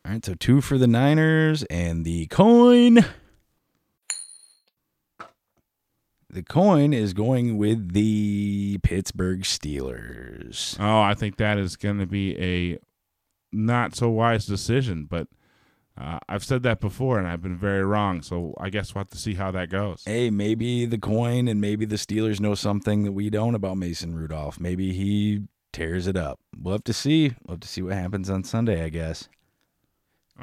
All right, so two for the Niners and the coin. The coin is going with the Pittsburgh Steelers.
Oh, I think that is going to be a not so wise decision, but uh, I've said that before and I've been very wrong. So I guess we'll have to see how that goes.
Hey, maybe the coin and maybe the Steelers know something that we don't about Mason Rudolph. Maybe he tears it up. We'll have to see. We'll have to see what happens on Sunday, I guess.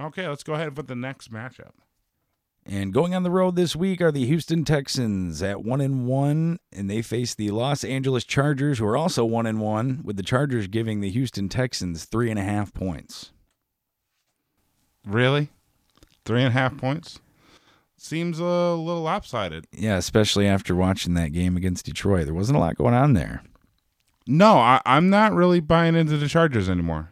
Okay, let's go ahead with the next matchup.
And going on the road this week are the Houston Texans at one and one, and they face the Los Angeles Chargers, who are also one and one, with the Chargers giving the Houston Texans three and a half points.
Really, three and a half points seems a little lopsided.
Yeah, especially after watching that game against Detroit, there wasn't a lot going on there.
No, I, am not really buying into the Chargers anymore.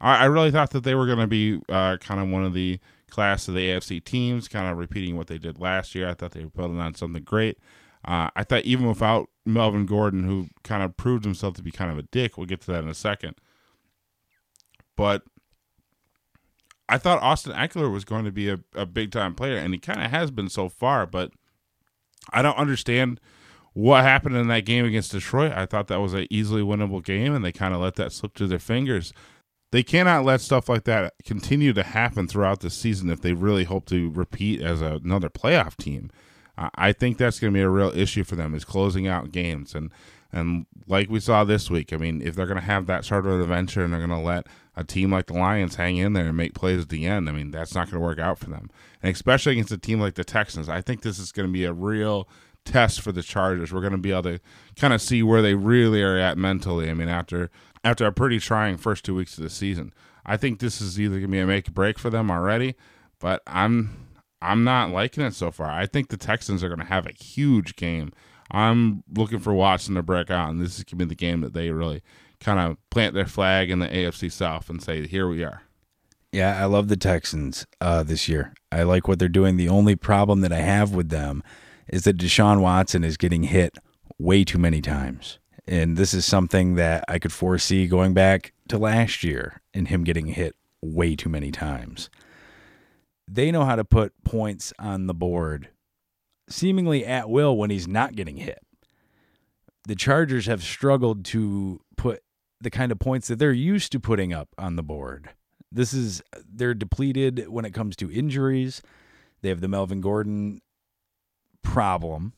I, I really thought that they were going to be uh, kind of one of the class of the AFC teams, kind of repeating what they did last year. I thought they were building on something great. Uh, I thought even without Melvin Gordon, who kind of proved himself to be kind of a dick, we'll get to that in a second. But I thought Austin Ekeler was going to be a, a big time player, and he kind of has been so far. But I don't understand what happened in that game against Detroit. I thought that was an easily winnable game, and they kind of let that slip through their fingers they cannot let stuff like that continue to happen throughout the season if they really hope to repeat as a, another playoff team. I think that's going to be a real issue for them is closing out games and and like we saw this week. I mean, if they're going to have that sort of adventure and they're going to let a team like the Lions hang in there and make plays at the end, I mean, that's not going to work out for them. And especially against a team like the Texans, I think this is going to be a real test for the Chargers. We're going to be able to kind of see where they really are at mentally. I mean, after after a pretty trying first two weeks of the season, I think this is either going to be a make or break for them already. But I'm I'm not liking it so far. I think the Texans are going to have a huge game. I'm looking for Watson to break out, and this is going to be the game that they really kind of plant their flag in the AFC South and say, "Here we are."
Yeah, I love the Texans uh, this year. I like what they're doing. The only problem that I have with them is that Deshaun Watson is getting hit way too many times. And this is something that I could foresee going back to last year and him getting hit way too many times. They know how to put points on the board seemingly at will when he's not getting hit. The Chargers have struggled to put the kind of points that they're used to putting up on the board. This is they're depleted when it comes to injuries. They have the Melvin Gordon problem,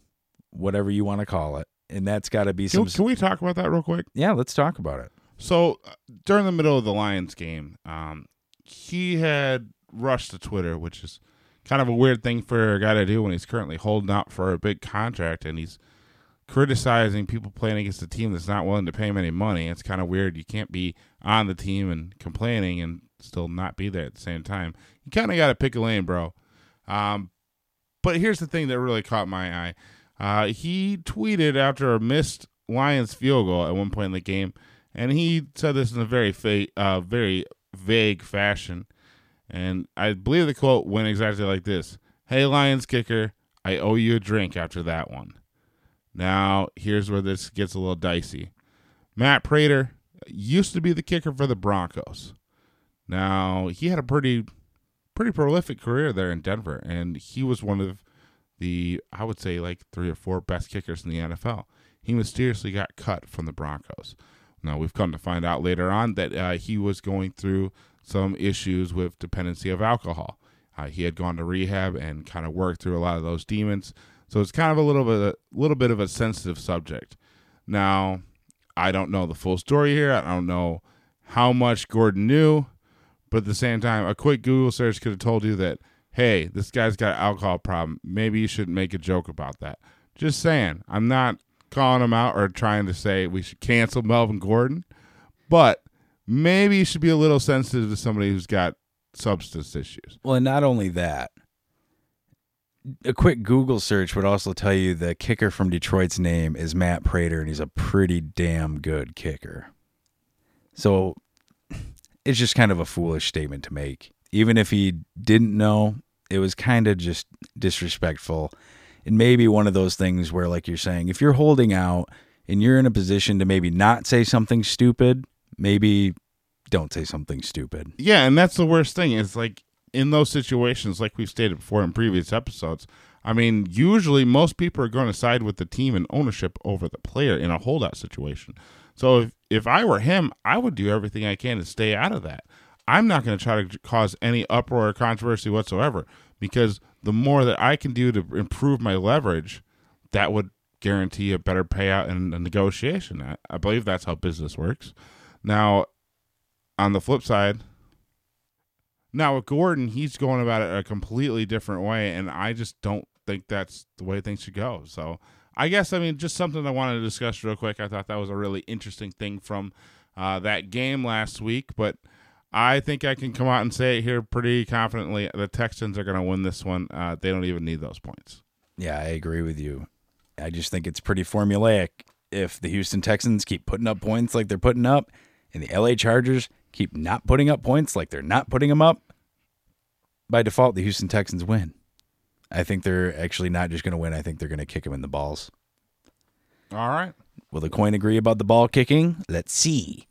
whatever you want to call it, and that's got to be
Can,
some.
can we talk about that real quick?
yeah, let's talk about it.
So uh, during the middle of the Lions game, um, he had rushed to Twitter, which is kind of a weird thing for a guy to do when he's currently holding out for a big contract and he's criticizing people playing against a team that's not willing to pay him any money. It's kind of weird. You can't be on the team and complaining and still not be there at the same time. You kind of got to pick a lane, bro. Um, but here's the thing that really caught my eye. Uh, he tweeted after a missed Lions field goal at one point in the game, and he said this in a very fa- uh, very vague fashion. And I believe the quote went exactly like this: "Hey Lions kicker, I owe you a drink after that one." Now here's where this gets a little dicey. Matt Prater used to be the kicker for the Broncos. Now he had a pretty pretty prolific career there in Denver, and he was one of the I would say like three or four best kickers in the NFL. He mysteriously got cut from the Broncos. Now we've come to find out later on that uh, he was going through some issues with dependency of alcohol. Uh, he had gone to rehab and kind of worked through a lot of those demons. So it's kind of a little bit a little bit of a sensitive subject. Now, I don't know the full story here. I don't know how much Gordon knew, but at the same time, a quick Google search could have told you that, hey, this guy's got an alcohol problem. Maybe you shouldn't make a joke about that. Just saying. I'm not calling him out or trying to say we should cancel Melvin Gordon, but maybe you should be a little sensitive to somebody who's got substance issues.
Well, and not only that, a quick Google search would also tell you the kicker from Detroit's name is Matt Prater, and he's a pretty damn good kicker. So it's just kind of a foolish statement to make. Even if he didn't know, it was kind of just disrespectful. And maybe one of those things where, like you're saying, if you're holding out and you're in a position to maybe not say something stupid, maybe don't say something stupid.
Yeah, and that's the worst thing. Is like in those situations, like we've stated before in previous episodes. I mean, usually most people are going to side with the team and ownership over the player in a holdout situation. So if if I were him, I would do everything I can to stay out of that. I'm not going to try to cause any uproar or controversy whatsoever because the more that I can do to improve my leverage, that would guarantee a better payout in a negotiation. I, I believe that's how business works. Now, on the flip side, now with Gordon, he's going about it a completely different way, and I just don't think that's the way things should go. So I guess I mean just something I wanted to discuss real quick. I thought that was a really interesting thing from uh, that game last week, but I think I can come out and say it here pretty confidently. The Texans are going to win this one. Uh, they don't even need those points.
Yeah, I agree with you. I just think it's pretty formulaic. If the Houston Texans keep putting up points like they're putting up, and the LA Chargers keep not putting up points like they're not putting them up, by default, the Houston Texans win. I think they're actually not just going to win. I think they're going to kick them in the balls.
All right.
Will the coin agree about the ball kicking? Let's see.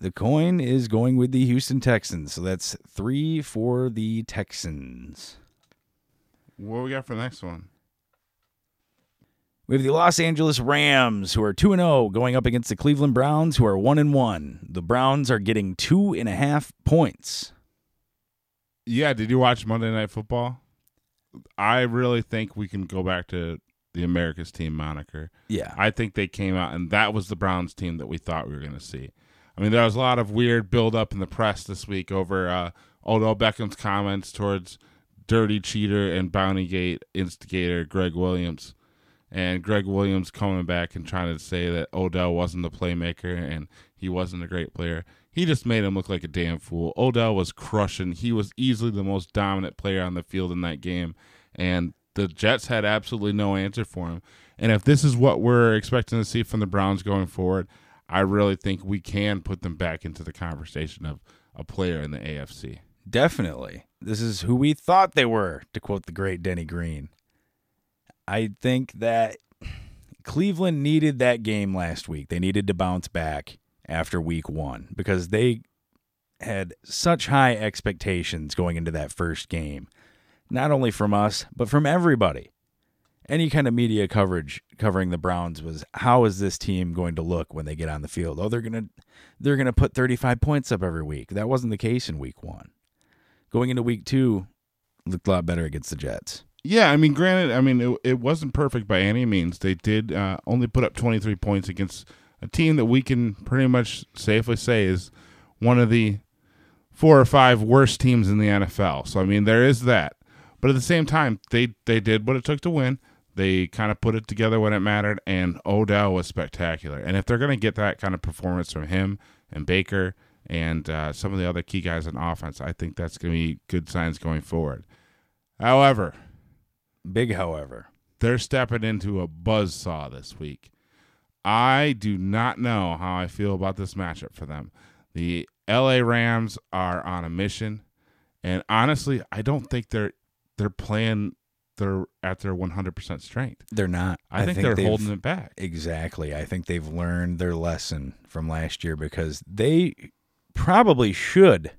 The coin is going with the Houston Texans. So that's three for the Texans.
What we got for the next one?
We have the Los Angeles Rams, who are 2 0, going up against the Cleveland Browns, who are 1 1. The Browns are getting two and a half points.
Yeah, did you watch Monday Night Football? I really think we can go back to the America's team moniker.
Yeah.
I think they came out, and that was the Browns team that we thought we were going to see. I mean, there was a lot of weird buildup in the press this week over uh, Odell Beckham's comments towards dirty cheater and bounty gate instigator Gregg Williams. And Gregg Williams coming back and trying to say that Odell wasn't the playmaker and he wasn't a great player. He just made him look like a damn fool. Odell was crushing. He was easily the most dominant player on the field in that game. And the Jets had absolutely no answer for him. And if this is what we're expecting to see from the Browns going forward, I really think we can put them back into the conversation of a player in the AFC.
Definitely. This is who we thought they were, to quote the great Denny Green. I think that Cleveland needed that game last week. They needed to bounce back after week one because they had such high expectations going into that first game, not only from us, but from everybody. Any kind of media coverage covering the Browns was how is this team going to look when they get on the field? Oh, they're gonna they're gonna put 35 points up every week. That wasn't the case in week one. Going into week two, looked a lot better against the Jets.
Yeah, I mean, granted, I mean, it, it wasn't perfect by any means. They did uh, only put up 23 points against a team that we can pretty much safely say is one of the four or five worst teams in the NFL. So, I mean, there is that. But at the same time, they, they did what it took to win. They kind of put it together when it mattered, and Odell was spectacular. And if they're going to get that kind of performance from him and Baker and uh, some of the other key guys on offense, I think that's going to be good signs going forward. However,
Big, however.
they're stepping into a buzz saw this week. I do not know how I feel about this matchup for them. The LA Rams are on a mission, and honestly, I don't think they're they're playing they're at their 100% strength.
They're not.
I, think, they're holding it back.
Exactly. I think they've learned their lesson from last year because they probably should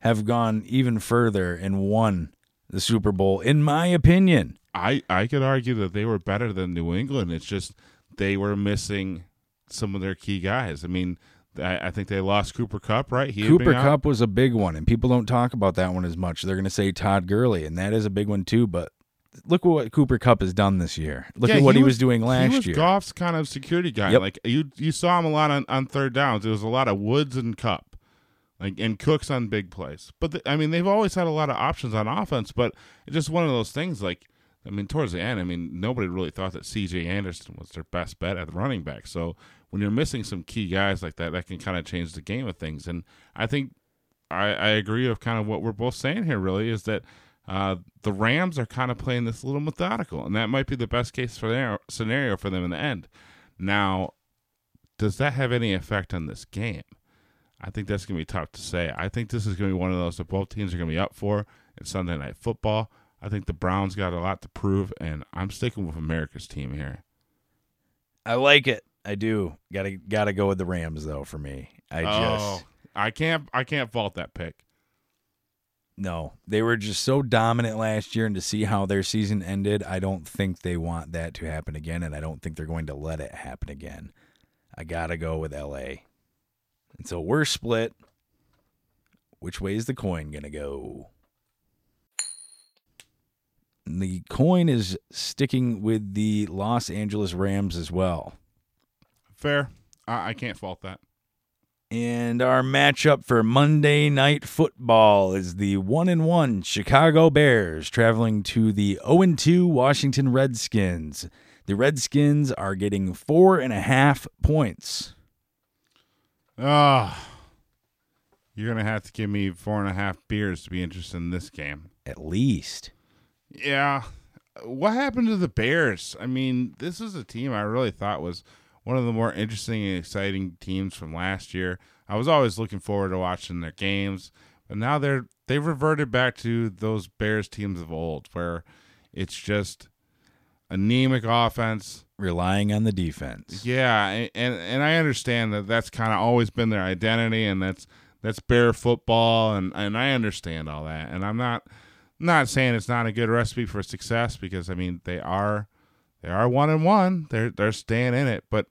have gone even further and won the Super Bowl, in my opinion.
I I could argue that they were better than New England. It's just they were missing some of their key guys. I mean, I, I think they lost Cooper Kupp, right? He
Cooper. Kupp was a big one, and people don't talk about that one as much. They're going to say Todd Gurley, and that is a big one too. But look what Cooper Kupp has done this year. Look
Yeah,
at what he, was, doing last
he was
year.
Goff's kind of security guy.
Yep.
Like you, you saw him a lot on, on third downs. There was a lot of Woods and Kupp, like and Cooks on big plays. But the, I mean, they've always had a lot of options on offense. But it's just one of those things. Like I mean, towards the end, I mean, nobody really thought that C.J. Anderson was their best bet at the running back. So when you're missing some key guys like that, that can kind of change the game of things. And I think I, I agree with kind of what we're both saying here. Really, is that uh, the Rams are kind of playing this a little methodical, and that might be the best case for their scenario for them in the end. Now, does that have any effect on this game? I think that's going to be tough to say. I think this is going to be one of those that both teams are going to be up for. It's Sunday Night Football. I think the Browns got a lot to prove, and I'm sticking with America's team here.
I like it. I do. Got to got to go with the Rams though. For me, I just
oh, I can't, I can't fault that pick.
No, they were just so dominant last year, and to see how their season ended, I don't think they want that to happen again, and I don't think they're going to let it happen again. I gotta go with LA. And so we're split. Which way is the coin gonna go? The coin is sticking with the Los Angeles Rams as well.
Fair. I, I can't fault that.
And our matchup for Monday Night Football is the 1 and 1 Chicago Bears traveling to the 0 and 2 Washington Redskins. The Redskins are getting four and a half points.
Ah, you're gonna have to give me four and a half beers to be interested in this game.
At least.
Yeah. What happened to the Bears? I mean, this is a team I really thought was one of the more interesting and exciting teams from last year. I was always looking forward to watching their games, but now they're they've reverted back to those Bears teams of old where it's just anemic offense.
Relying on the defense.
Yeah, and and, I understand that that's kind of always been their identity and that's that's Bear football and and I understand all that. And I'm not not saying it's not a good recipe for success because I mean they are they are one and one. They're they're staying in it, but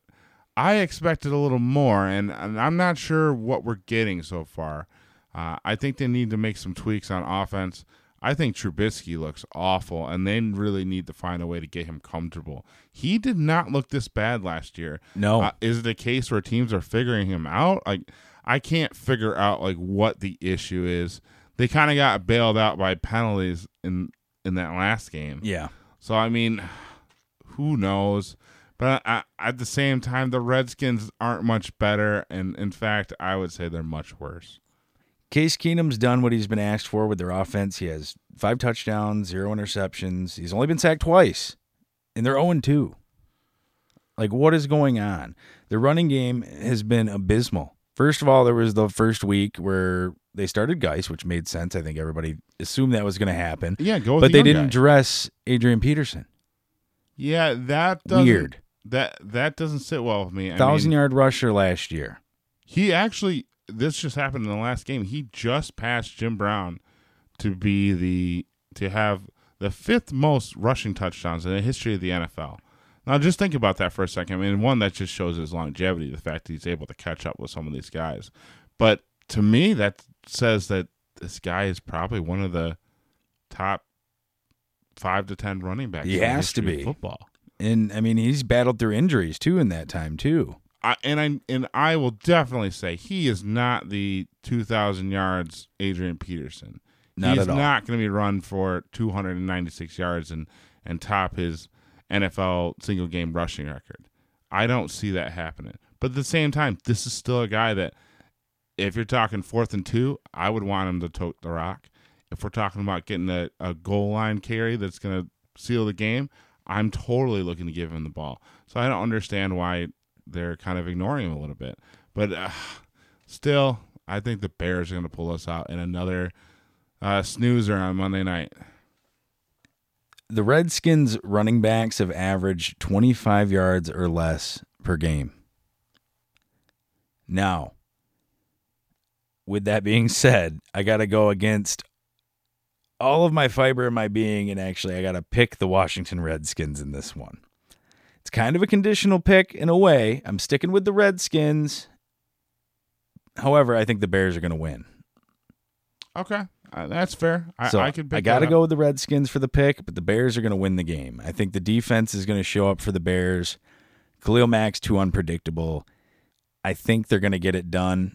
I expected a little more, and, and I'm not sure what we're getting so far. Uh, I think they need to make some tweaks on offense. I think Trubisky looks awful, and they really need to find a way to get him comfortable. He did not look this bad last year.
No.
Uh, is it a case where teams are figuring him out? Like I can't figure out like what the issue is. they kind of got bailed out by penalties in in that last game.
Yeah.
So I mean, who knows? But I, at the same time, the Redskins aren't much better, and in fact, I would say they're much worse.
Case Keenum's done what he's been asked for with their offense. He has five touchdowns, zero interceptions. He's only been sacked twice, and they're 0 2. Like, what is going on? The running game has been abysmal. First of all, there was the first week where they started Guice, which made sense. I think everybody assumed that was going to happen.
Yeah, go.
But
the
they didn't
guy.
dress Adrian Peterson.
Yeah, that
Weird.
That that doesn't sit well with me. I
Thousand
mean,
yard rusher last year.
He actually, this just happened in the last game. He just passed Jim Brown to be the to have the fifth most rushing touchdowns in the history of the NFL. Now, just think about that for a second. I mean, one that just shows his longevity, the fact that he's able to catch up with some of these guys. But to me, that says that this guy is probably one of the top five to ten running backs.
He has to be.
football.
And I mean, he's battled through injuries too in that time too.
I, and I and I will definitely say he is not the 2,000 yards Adrian Peterson.
Not
He's not going to be run for 296 yards and and top his NFL single game rushing record. I don't see that happening. But at the same time, this is still a guy that if you're talking fourth and two, I would want him to tote the rock. If we're talking about getting a, a goal line carry that's going to seal the game, I'm totally looking to give him the ball. So I don't understand why they're kind of ignoring him a little bit. But uh, still, I think the Bears are going to pull us out in another uh, snoozer on Monday night.
The Redskins running backs have averaged 25 yards or less per game. Now, with that being said, I got to go against all of my fiber in my being, and actually, I got to pick the Washington Redskins in this one. It's kind of a conditional pick in a way. I'm sticking with the Redskins. However, I think the Bears are going to win.
Okay, uh, that's fair. I,
So
I
I got to go with the Redskins for the pick, but the Bears are going to win the game. I think the defense is going to show up for the Bears. Khalil Mack's too unpredictable. I think they're going to get it done.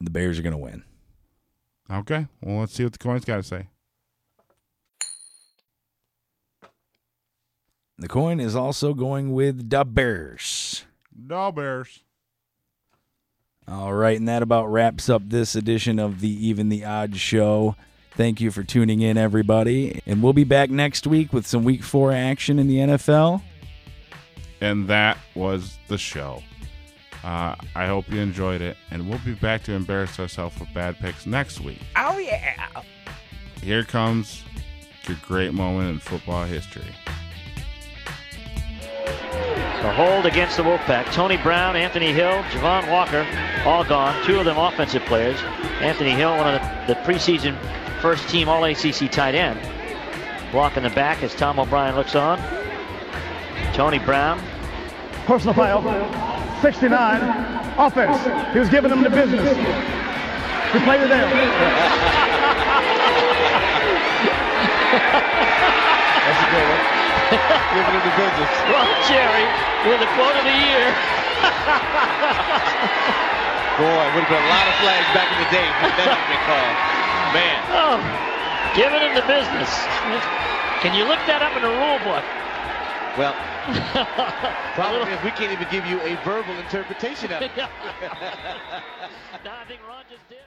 The Bears are going to win.
Okay, well, let's see what the coin's got to say.
The coin is also going with the Bears.
No Bears.
All right, and that about wraps up this edition of the Even the Odd Show. Thank you for tuning in, everybody. And we'll be back next week with some week four action in the NFL.
And that was the show. Uh, I hope you enjoyed it, and we'll be back to embarrass ourselves with bad picks next week.
Oh, yeah.
Here comes your great moment in football history.
The hold against the Wolfpack. Tony Brown, Anthony Hill, Javon Walker, all gone. Two of them offensive players. Anthony Hill, one of the, the preseason first team All ACC tight end. Block in the back as Tom O'Brien looks on. Tony Brown.
Personal foul. 69. Offense. He was giving them the business. We played it there.
That's a good one. Giving him the business.
Ron Cherry with the quote of the year.
Boy, would have been a lot of flags back in the day if that had been called. Man.
Oh, giving him the business. Can you look that up in the rule book?
Well, problem is we can't even give you a verbal interpretation of it.
no, I think Ron just did.